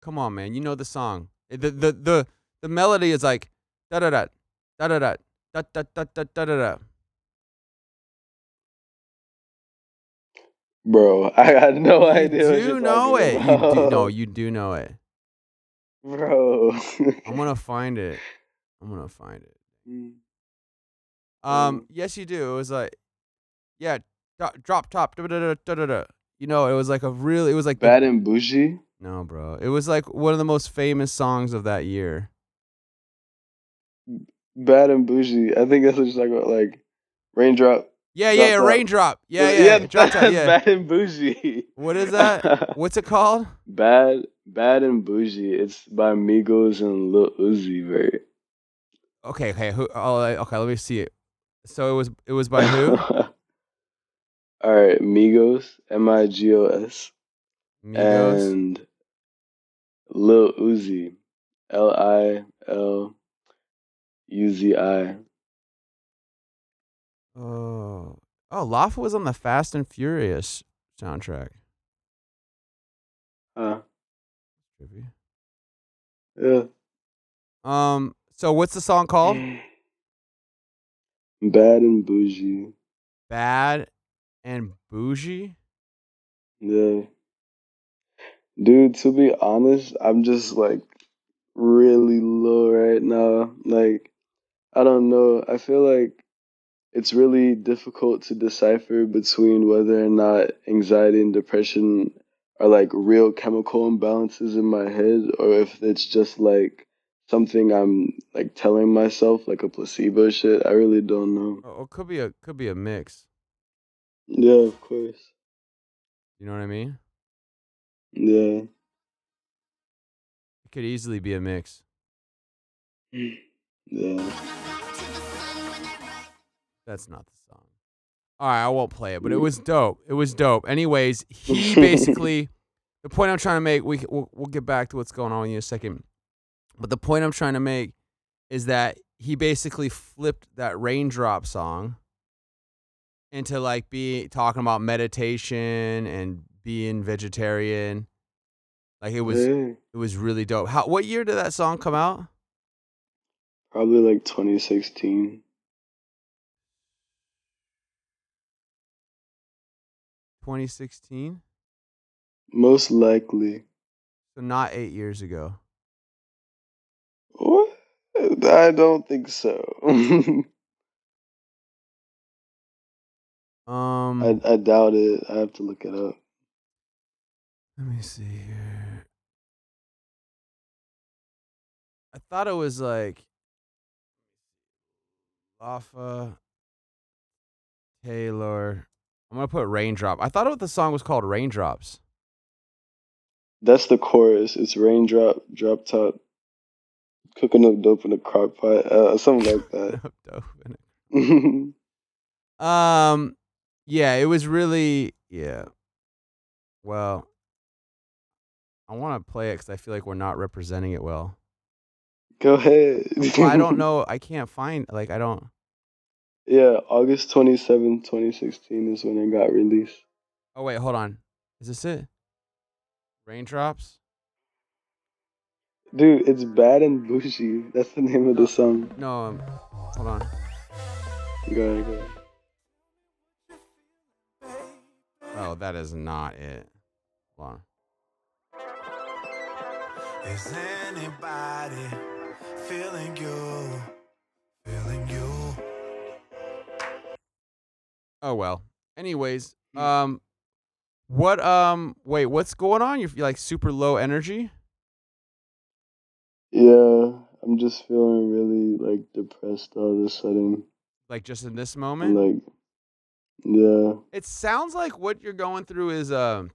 Come on, man! You know the song. The the the the melody is like da da da da da da da da da da da da da. Bro, I got no You idea. what do know it. You do about. no. You do know it. Bro. I'm gonna find it. I'm gonna find it. Mm. Um, yes, you do. It was like, yeah, drop top. Da, da, da. You know, it was like a really. It was like the- Bad and bougie. no, bro. It was like one of the most famous songs of that year. Mm, bad and bougie. I think that's what you're talking about. Like raindrop. Yeah, Drop yeah, raindrop. Yeah, yeah. yeah, drop top. Yeah. Bad and bougie. What is that? What's it called? Bad, bad and bougie. It's by Migos and Lil Uzi Vert. Okay, okay. Who? Oh, okay. Let me see it. So it was. It was by who? All right, Migos, M I G O S, and Lil Uzi, L I L U Z I. Oh, oh. Lafa was on the Fast and Furious soundtrack. Huh? Yeah. Um. So what's the song called? Bad and bougie. Bad and bougie. Yeah. Dude, to be honest, I'm just like really low right now. Like, I don't know. I feel like it's really difficult to decipher between whether or not anxiety and depression are like real chemical imbalances in my head or if it's just like something I'm like telling myself, like a placebo shit. I really don't know. Oh, it could be a could be a mix. Yeah, of course. You know what I mean? Yeah. It could easily be a mix. Yeah. That's not the song. All right, I won't play it, but it mm. was dope. It was dope. Anyways, he basically the point I'm trying to make. We we'll, we'll get back to what's going on in a second, but the point I'm trying to make is that he basically flipped that raindrop song into like be talking about meditation and being vegetarian. Like it was, Yeah. it was really dope. How? What year did that song come out? Probably like 2016. 2016. Most likely. So not eight years ago. What? I don't think so. Um, I, I doubt it. I have to look it up. let me see here. I thought it was like Lafa Taylor. I'm gonna put Raindrop. I thought it, the song was called Raindrops. That's the chorus. It's raindrop, drop top, cooking up dope in a crock pot, uh, something like that. Dope, dope. Um, yeah, it was really yeah. Well, I want to play it because I feel like we're not representing it well. Go ahead. Well, I don't know. I can't find like I don't. Yeah, August 27, 2016 is when it got released. Oh wait, hold on. Is this it? Raindrops. Dude, it's Bad and Bougie. That's the name of the song. No, um, hold on. Go ahead, go ahead. Oh, that is not it. Hold on. Is anybody feeling you? Feeling you? Oh well. Anyways, um, what um, wait, what's going on? You're like super low energy. Yeah, I'm just feeling really like depressed all of a sudden. Like just in this I'm moment. like, yeah, It sounds like what you're going through is um.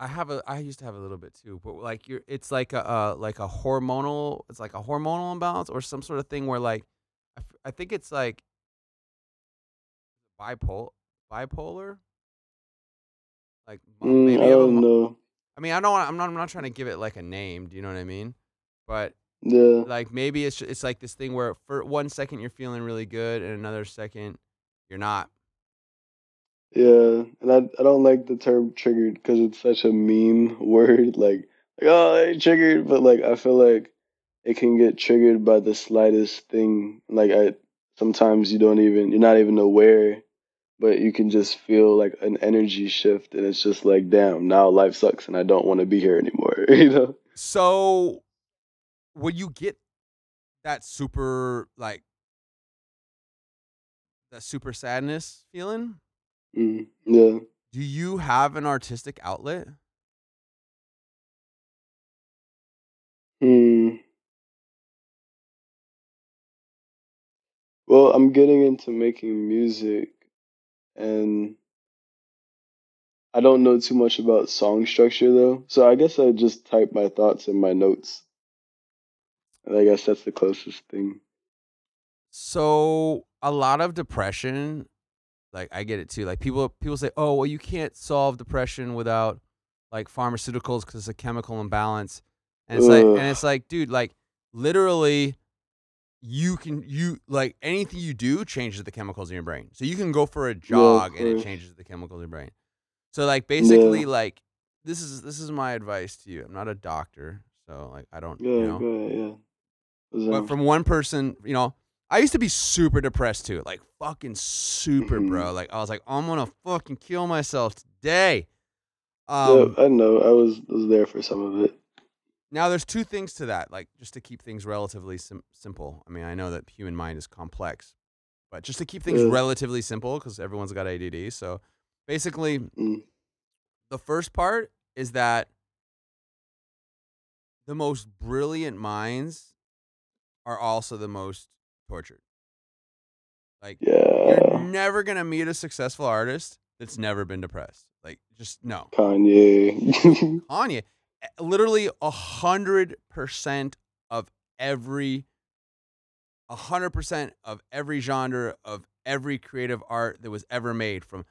I have a. I used to have a little bit too, but like you're, it's like a uh, like a hormonal. It's like a hormonal imbalance or some sort of thing where like, I, f- I think it's like bipolar. Bipolar. Like mm, maybe I you have a don't know. I mean, I don't. I'm not. I'm not trying to give it like a name. Do you know what I mean? But Yeah, like maybe it's it's like this thing where for one second you're feeling really good, and another second you're not. yeah, and I I don't like the term triggered because it's such a meme word. Like, like oh, they triggered, but like I feel like it can get triggered by the slightest thing. Like I sometimes you don't even you're not even aware, but you can just feel like an energy shift, and it's just like, damn, now life sucks, and I don't want to be here anymore. You know? So, when you get that super like that super sadness feeling, Mm, yeah. do you have an artistic outlet? Hmm. Well, I'm getting into making music, and I don't know too much about song structure though. So I guess I just type my thoughts in my notes. And I guess that's the closest thing. So, a lot of depression, like I get it too. Like people people say, "Oh, well you can't solve depression without like pharmaceuticals because it's a chemical imbalance." And it's like and it's like, dude, like literally you can you like anything you do changes the chemicals in your brain. So you can go for a jog and it changes the chemicals in your brain. So like basically like this is this is my advice to you. I'm not a doctor, so like I don't Yeah, you know ahead, yeah. But from one person, you know, I used to be super depressed too, like fucking super, Mhm. bro. Like I was like, I'm gonna fucking kill myself today. Um, I know. I was was there for some of it. now there's two things to that, like just to keep things relatively sim- simple. I mean, I know that human mind is complex, but just to keep things Yeah. relatively simple, because everyone's got ADD. So basically, Mm. the first part is that the most brilliant minds are also the most tortured. Like you're never gonna meet a successful artist that's never been depressed. Like just no. Kanye. Kanye, eh, literally a hundred percent of every, a hundred percent of every genre of every creative art that was ever made, from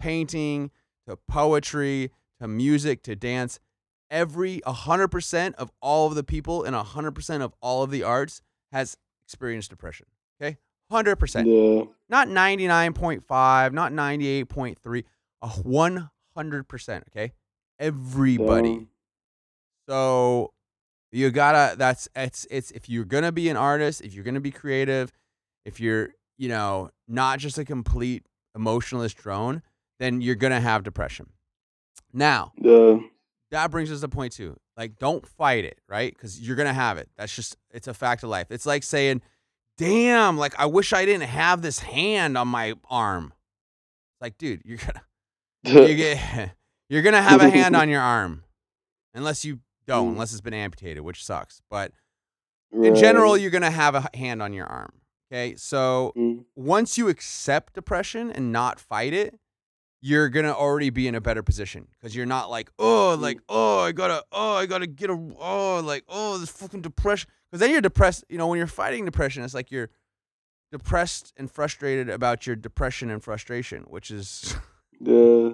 painting to poetry to music to dance, every a hundred percent of all of the people and a hundred percent of all of the arts has experienced depression. Okay, hundred percent yeah. not 99.5, not 98.3, a 100%, okay? Everybody. Damn. So you gotta, that's, it's, it's, if you're gonna be an artist, if you're gonna be creative, if you're, you know, not just a complete emotionless drone, then you're gonna have depression. Now, Yeah. that brings us to point two. Like, don't fight it, right? Because you're gonna have it. That's just it's a fact of life. It's like saying, "Damn, like I wish I didn't have this hand on my arm." It's like, dude, you're gonna you get you're gonna have a hand on your arm, unless you don't, Mm. unless it's been amputated, which sucks. But in general, you're gonna have a hand on your arm. Okay, so Mm. once you accept depression and not fight it, you're gonna already be in a better position because you're not like oh mm. like oh I gotta oh I gotta get a oh like oh this fucking depression because then you're depressed you know when you're fighting depression it's like you're depressed and frustrated about your depression and frustration which is Yeah.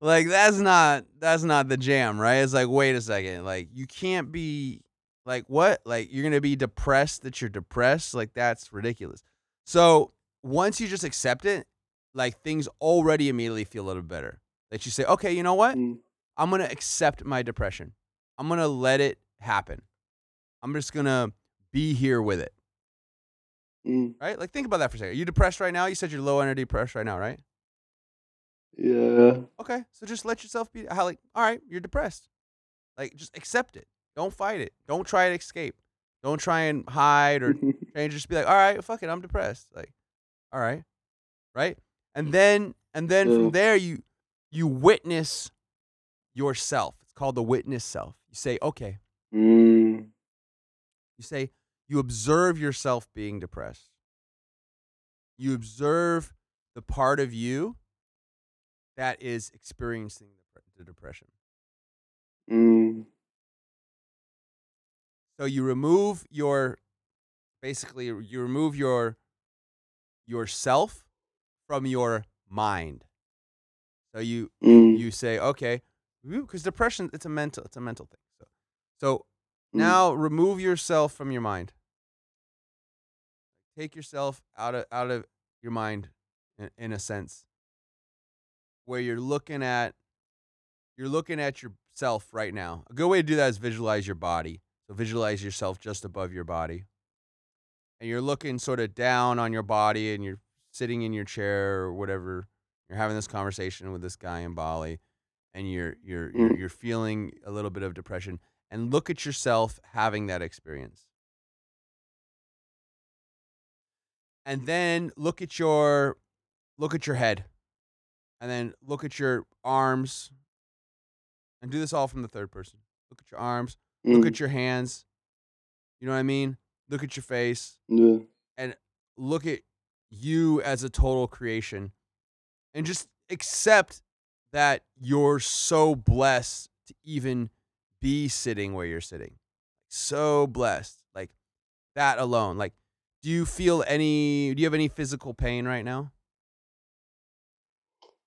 like that's not that's not the jam right? It's like wait a second like you can't be like what? Like you're gonna be depressed that you're depressed? Like that's ridiculous. So once you just accept it like things already immediately feel a little better that you say okay you know what Mm. i'm gonna accept my depression i'm gonna let it happen i'm just gonna be here with it Mm. right like think about that for a second are you depressed right now you said you're low energy depressed right now right Yeah. Okay, so just let yourself be how like, all right, you're depressed. Like just accept it. Don't fight it. Don't try to escape. Don't try and hide or change. Just be like, all right, fuck it, I'm depressed. Like, all right, right, and then and then from there you you witness yourself. It's called the witness self. You say, okay, mm. you say you observe yourself being depressed. You observe the part of you that is experiencing the, the depression. Mm. So you remove your basically you remove your yourself from your mind. So you Mm. you say okay, because depression it's a mental it's a mental thing. So so Mm. now remove yourself from your mind. Take yourself out of out of your mind in, in a sense where you're looking at you're looking at yourself right now. A good way to do that is visualize your body. So visualize yourself just above your body. And you're looking sort of down on your body and you're sitting in your chair or whatever. You're having this conversation with this guy in Bali and you're you're you're, Mm. you're feeling a little bit of depression and look at yourself having that experience. And then look at your look at your head. And then look at your arms. And do this all from the third person. Look at your arms, look Mm. at your hands. You know what I mean? Look at your face Yeah. And look at you as a total creation and just accept that you're so blessed to even be sitting where you're sitting. So blessed. Like that alone. Like do you feel any do you have any physical pain right now?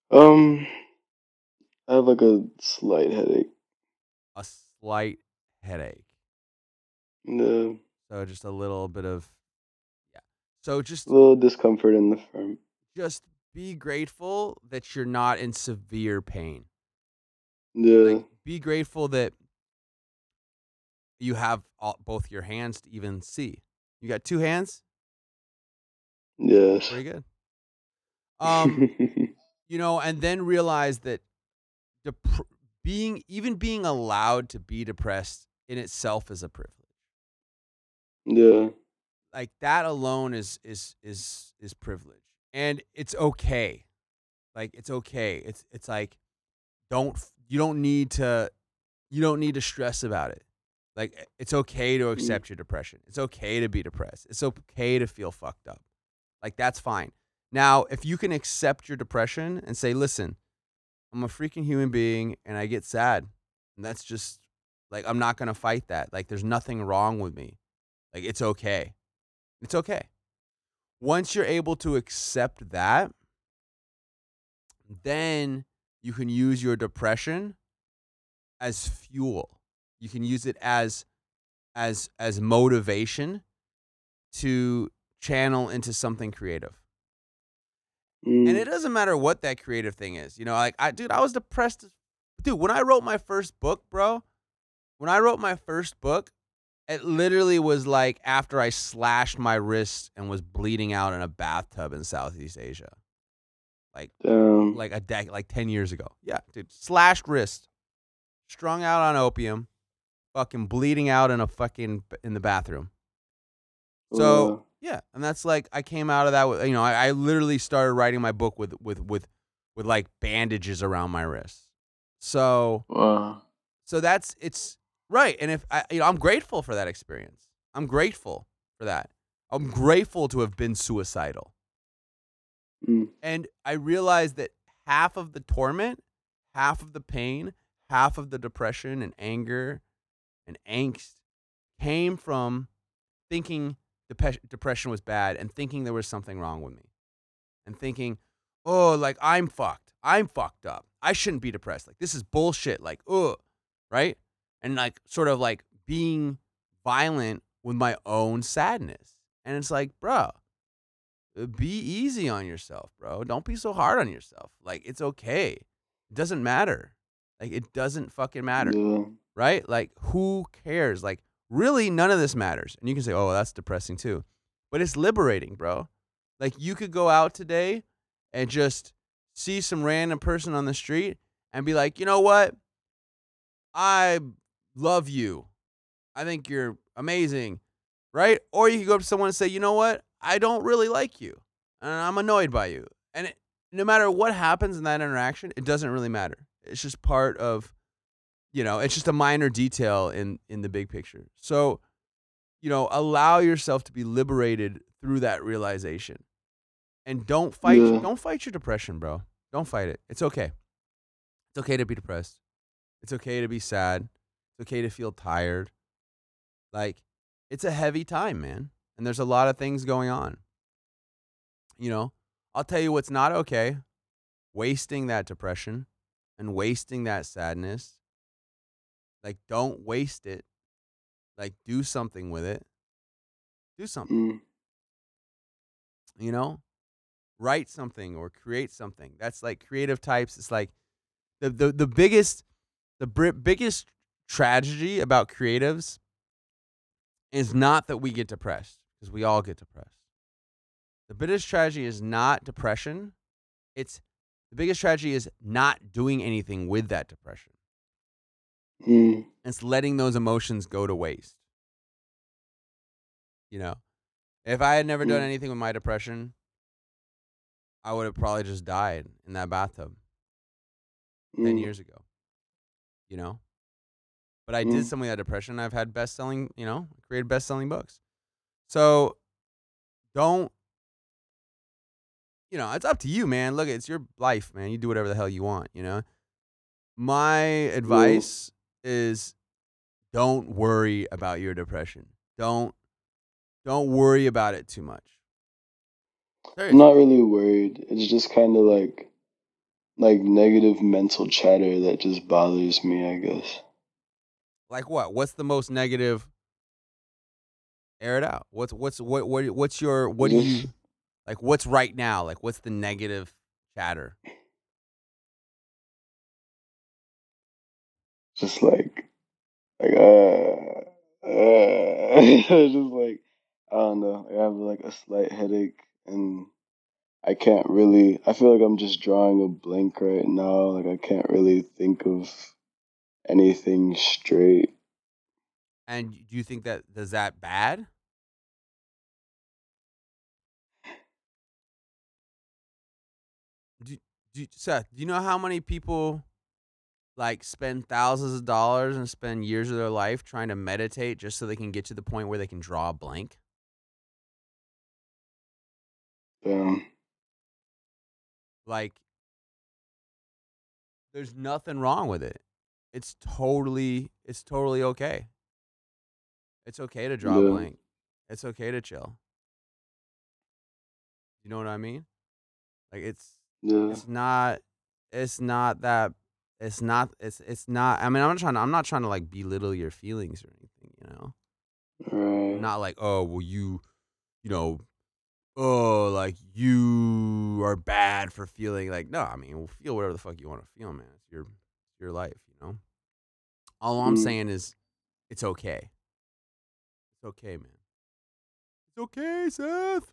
Um, I have like a slight headache. A slight headache. No. So just a little bit of. So just A little discomfort in the firm. just be grateful that you're not in severe pain. Yeah. like be grateful that you have all, both your hands to even see you got two hands yes. pretty good um you know and then realize that dep- being even being allowed to be depressed in itself is a privilege yeah. Like that alone is is is is privilege. And it's okay. Like it's okay. It's it's like don't you don't need to you don't need to stress about it. Like eh, it's okay to mm. accept your depression. It's okay to be depressed. It's okay to feel fucked up. Like that's fine. Now if you can accept your depression and say listen i'm a freaking human being and i get sad and that's just like i'm not going to fight that. Like there's nothing wrong with me. Like it's okay it's okay. Once you're able to accept that, then you can use your depression as fuel. You can use it as as as motivation to channel into something creative. Mm. And it doesn't matter what that creative thing is. You know, like I dude, I was depressed. Dude, when I wrote my first book, bro, when I wrote my first book, it literally was like after I slashed my wrist and was bleeding out in a bathtub in Southeast Asia. Like like a dec like 10 years ago. Yeah, dude, slashed wrist. Strung out on opium, fucking bleeding out in a fucking in the bathroom. Oh, so Wow. yeah, and that's like I came out of that with you know I, I literally started writing my book with with with with like bandages around my wrists. So Wow. so that's it's right, and if I you know I'm grateful for that experience. I'm grateful for that. I'm grateful to have been suicidal, Mm. and I realized that half of the torment, half of the pain, half of the depression and anger and angst came from thinking dep- depression was bad and thinking there was something wrong with me and thinking, oh, like I'm fucked. I'm fucked up. I shouldn't be depressed. Like this is bullshit. Like, ugh, right? And like sort of like being violent with my own sadness. And it's like, bro, uh, be easy on yourself, bro. Don't be so hard on yourself. Like it's okay. It doesn't matter. Like it doesn't fucking matter. Yeah. Right? Like who cares? Like really none of this matters. And you can say, "Oh, that's depressing too." But it's liberating, bro. Like you could go out today and just see some random person on the street and be like, "You know what? I love you. I think you're amazing." Right? Or you could go up to someone and say, "You know what? I don't really like you. And I'm annoyed by you." And it, no matter what happens in that interaction, it doesn't really matter. It's just part of you know, it's just a minor detail in in the big picture. So, you know, allow yourself to be liberated through that realization. And don't fight Yeah. don't fight your depression, bro. Don't fight it. It's okay. It's okay to be depressed. It's okay to be sad. It's okay to feel tired. Like it's a heavy time, man. And there's a lot of things going on. You know, I'll tell you what's not okay. Wasting that depression and wasting that sadness like, don't waste it. Like, do something with it. Do something, Mm. you know? Write something or create something. That's like creative types. It's like the the, the biggest the biggest tragedy about creatives is not that we get depressed because we all get depressed. The biggest tragedy is not depression. It's the biggest tragedy is not doing anything with that depression. Mm. It's letting those emotions go to waste. You know, if I had never done Mm. anything with my depression, I would have probably just died in that bathtub 10 Mm. years ago. You know? But I Mm. did something with that depression. I've had best selling, you know, created best selling books. So don't, you know, it's up to you, man. Look, it's your life, man. You do whatever the hell you want, you know? My advice is don't worry about your depression. Don't don't worry about it too much. I'm not really worried. It's just kind of like like negative mental chatter that just bothers me, I guess. Like what? What's the most negative? Air it out. What's what's what what what's your what do you like? What's right now? Like what's the negative chatter? just like like uh, uh just like I don't know. I have like a slight headache and I can't really I feel like I'm just drawing a blank right now. Like I can't really think of anything straight. And do you think that does that bad? Do, do Seth? Do you know how many people like spend thousands of dollars and spend years of their life trying to meditate just so they can get to the point where they can draw a blank? Um Like, there's nothing wrong with it. It's totally, it's totally okay. It's okay to draw a Yeah. blank. It's okay to chill. You know what I mean? Like it's yeah. it's not it's not that it's not it's it's not I mean I'm not trying to I'm not trying to like belittle your feelings or anything, you know? Right. Not like, oh well you you know oh like you are bad for feeling like no, I mean feel whatever the fuck you want to feel, man. It's your your life, you? All I'm Mm. saying is it's okay. It's okay, man. It's okay, Seth.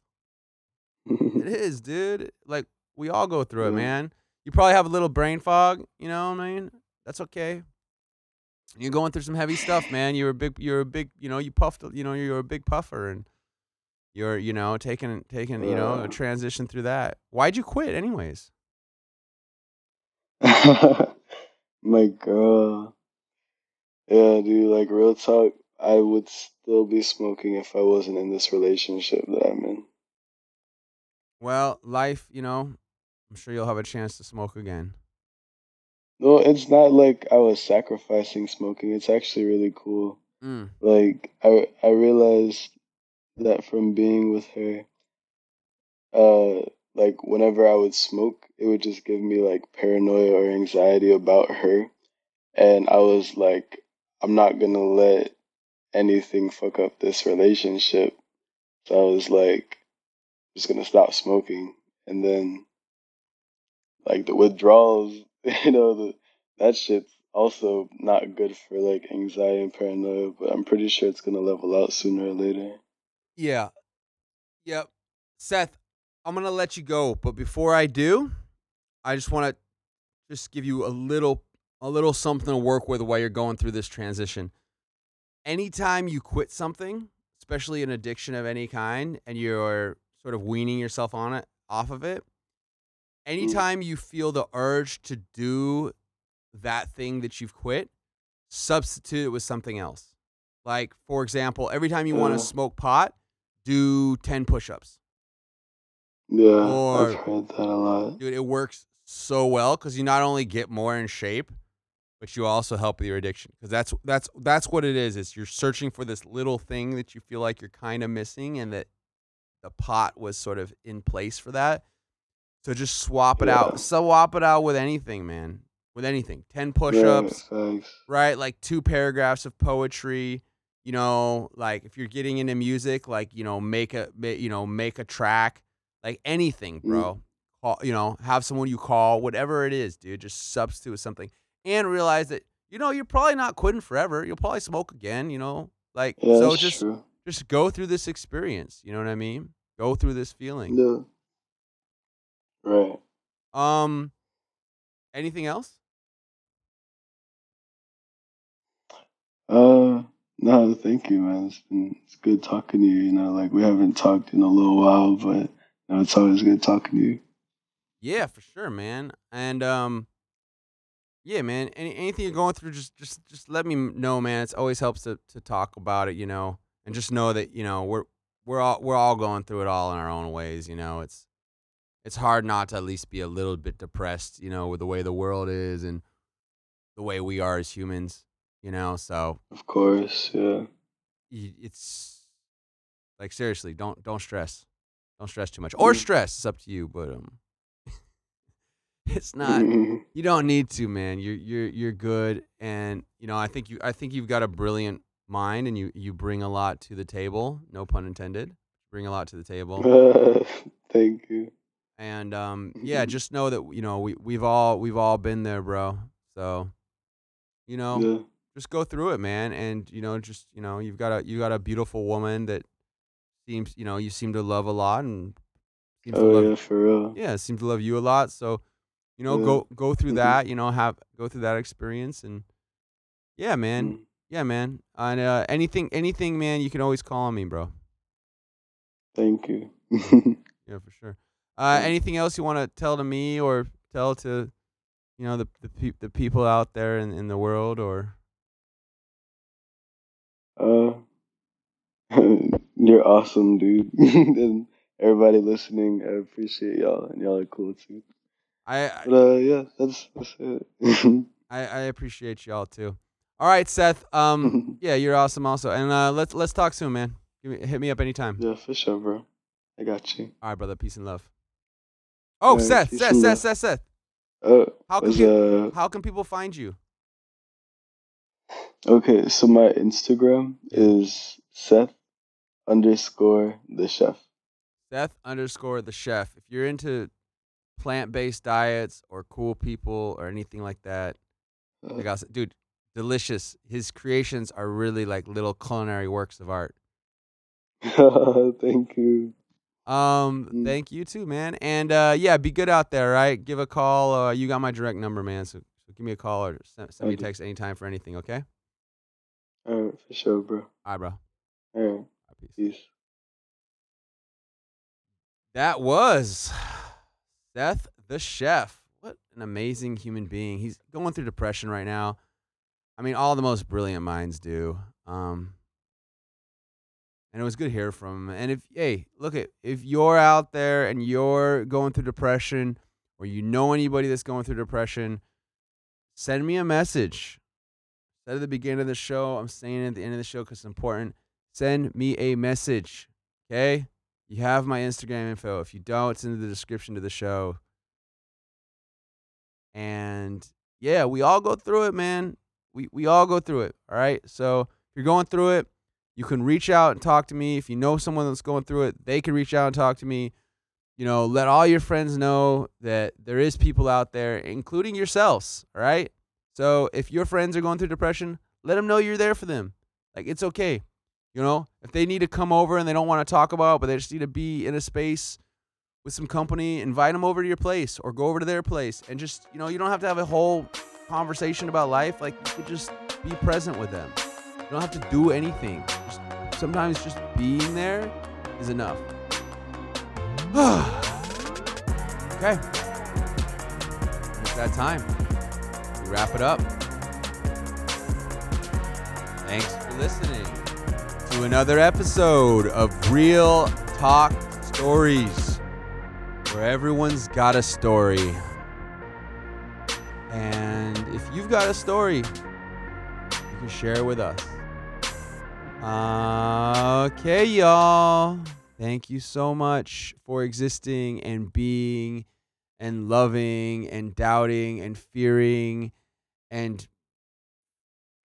It is, dude. Like we all go through it, man. You probably have a little brain fog, you know what I mean? That's okay. You're going through some heavy stuff, man. You're a big you're a big, you know, you puffed, you know, you're a big puffer and you're, you know, taking taking, you know, a transition through that. Why'd you quit anyways? My girl. Yeah, dude, like real talk, I would still be smoking if I wasn't in this relationship that I'm in. Well, life, you know, I'm sure you'll have a chance to smoke again. No, it's not like I was sacrificing smoking. It's actually really cool. Mm. Like I I realized that from being with her, uh, like whenever I would smoke, it would just give me like paranoia or anxiety about her, and I was like, I'm not gonna let anything fuck up this relationship. So I was like, just gonna stop smoking, and then like the withdrawals, you know, the that shit's also not good for like anxiety and paranoia, but I'm pretty sure it's gonna level out sooner or later. Yeah. Yep. Seth, I'm gonna let you go, but before I do, I just want to just give you a little a little something to work with while you're going through this transition. Anytime you quit something, especially an addiction of any kind, and you're sort of weaning yourself on it off of it, anytime you feel the urge to do that thing that you've quit, substitute it with something else. Like, for example, every time you want to smoke pot, do 10 push ups. Yeah, Or- I've heard that a lot. Dude, it works so well because you not only get more in shape, but you also help with your addiction. Because that's that's that's what it is. Is you're searching for this little thing that you feel like you're kind of missing, and that the pot was sort of in place for that. So just swap it Yeah. out. Swap it out with anything, man. With anything. Ten Yeah, push-ups, facts. right? Like two paragraphs of poetry. You know, like if you're getting into music, like you know, make a you know make a track, like anything, mm. bro. Call, you know, have someone you call, whatever it is, dude. Just substitute something, and realize that you know you're probably not quitting forever. You'll probably smoke again. You know, like Yeah, so just true. just go through this experience. You know what I mean? Go through this feeling. Yeah. Right. Um, anything else? Uh, no, thank you, man. It's been it's good talking to you. You know, like we haven't talked in a little while, but you know, it's always good talking to you. Yeah, for sure, man. And um, yeah, man. Any, anything you're going through, just just just let me know, man. It's always helps to to talk about it, you know, and just know that you know we're we're all we're all going through it all in our own ways. You know, it's it's hard not to at least be a little bit depressed, you know, with the way the world is and the way we are as humans. You know, so Of course, yeah. it's like seriously, don't don't stress, don't stress too much, or stress. It's up to you, but um, it's not. You don't need to, man. You're you're you're good, and you know I think you I think you've got a brilliant mind, and you you bring a lot to the table. No pun intended. Bring a lot to the table, Thank you. and um yeah, just know that you know we we've all we've all been there, bro. So you know Yeah. just go through it, man, and you know just you know you've got a you got a beautiful woman that seems you know you seem to love a lot and seems to Oh love yeah, for real. yeah, seem to love you a lot. So, you know, Yeah. go go through Mhm. that. You know, have go through that experience, and yeah, man, Mm. yeah, man. And uh, anything, anything, man, you can always call on me, bro. Thank you. Yeah, for sure. Uh, anything else you want to tell to me or tell to, you know, the the, peop the people out there in, in the world, or uh, you're awesome, dude. and everybody listening, I appreciate y'all, and y'all are cool too. I I, But uh, yeah, that's that's it. I I appreciate y'all too. All right, Seth. Um, yeah, you're awesome, also, and uh, let's let's talk soon, man. Me, hit me up anytime. yeah, for sure, bro. I got you. All right, brother. Peace and love. Oh, right, Seth, Seth, Seth. Seth, Seth. Uh, How can you, uh how can people find you? okay. So my Instagram is Seth underscore the chef. Seth underscore the chef. If you're into plant based diets or cool people or anything like that, check out, dude, delicious. His creations are really like little culinary works of art. thank you. Um, Mm. thank you too, man. And uh, yeah, be good out there, right? Give a call. Uh, you got my direct number, man. So, so give me a call or send, send me a text anytime for anything. Okay. All right, for sure, bro. All right, bro. All right, peace. peace. That was Seth the chef. What an amazing human being. He's going through depression right now. I mean, all the most brilliant minds do. Um, and it was good to hear from him. And if hey, look at if you're out there and you're going through depression or you know anybody that's going through depression, send me a message. Said at the beginning of the show, I'm saying at the end of the show because it's important. Send me a message. Okay? You have my Instagram info. If you don't, it's in the description to the show. And yeah, we all go through it, man. We we all go through it. All right. So if you're going through it, you can reach out and talk to me. If you know someone that's going through it, they can reach out and talk to me. You know, let all your friends know that there is people out there, including yourselves. All right. So if your friends are going through depression, let them know you're there for them. Like it's okay. You know, if they need to come over and they don't want to talk about, but they just need to be in a space with some company, invite them over to your place or go over to their place and just, you know, you don't have to have a whole conversation about life. Like you could just be present with them. You don't have to do anything. Just, sometimes just being there is enough. okay. It's that time. We wrap it up. Thanks for listening to another episode of Real Talk Stories, where everyone's got a story. And if you've got a story, you can share it with us. Okay, y'all. Thank you so much for existing and being and loving and doubting and fearing and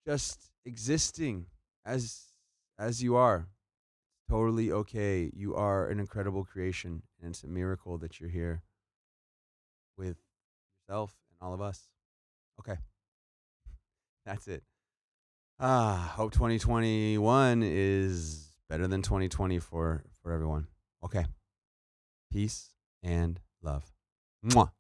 just existing as as you are. Totally okay. You are an incredible creation and it's a miracle that you're here with yourself and all of us. Okay. That's it. Ah, hope 2021 is better than 2020 for for everyone. Okay. Peace and love. Mwah.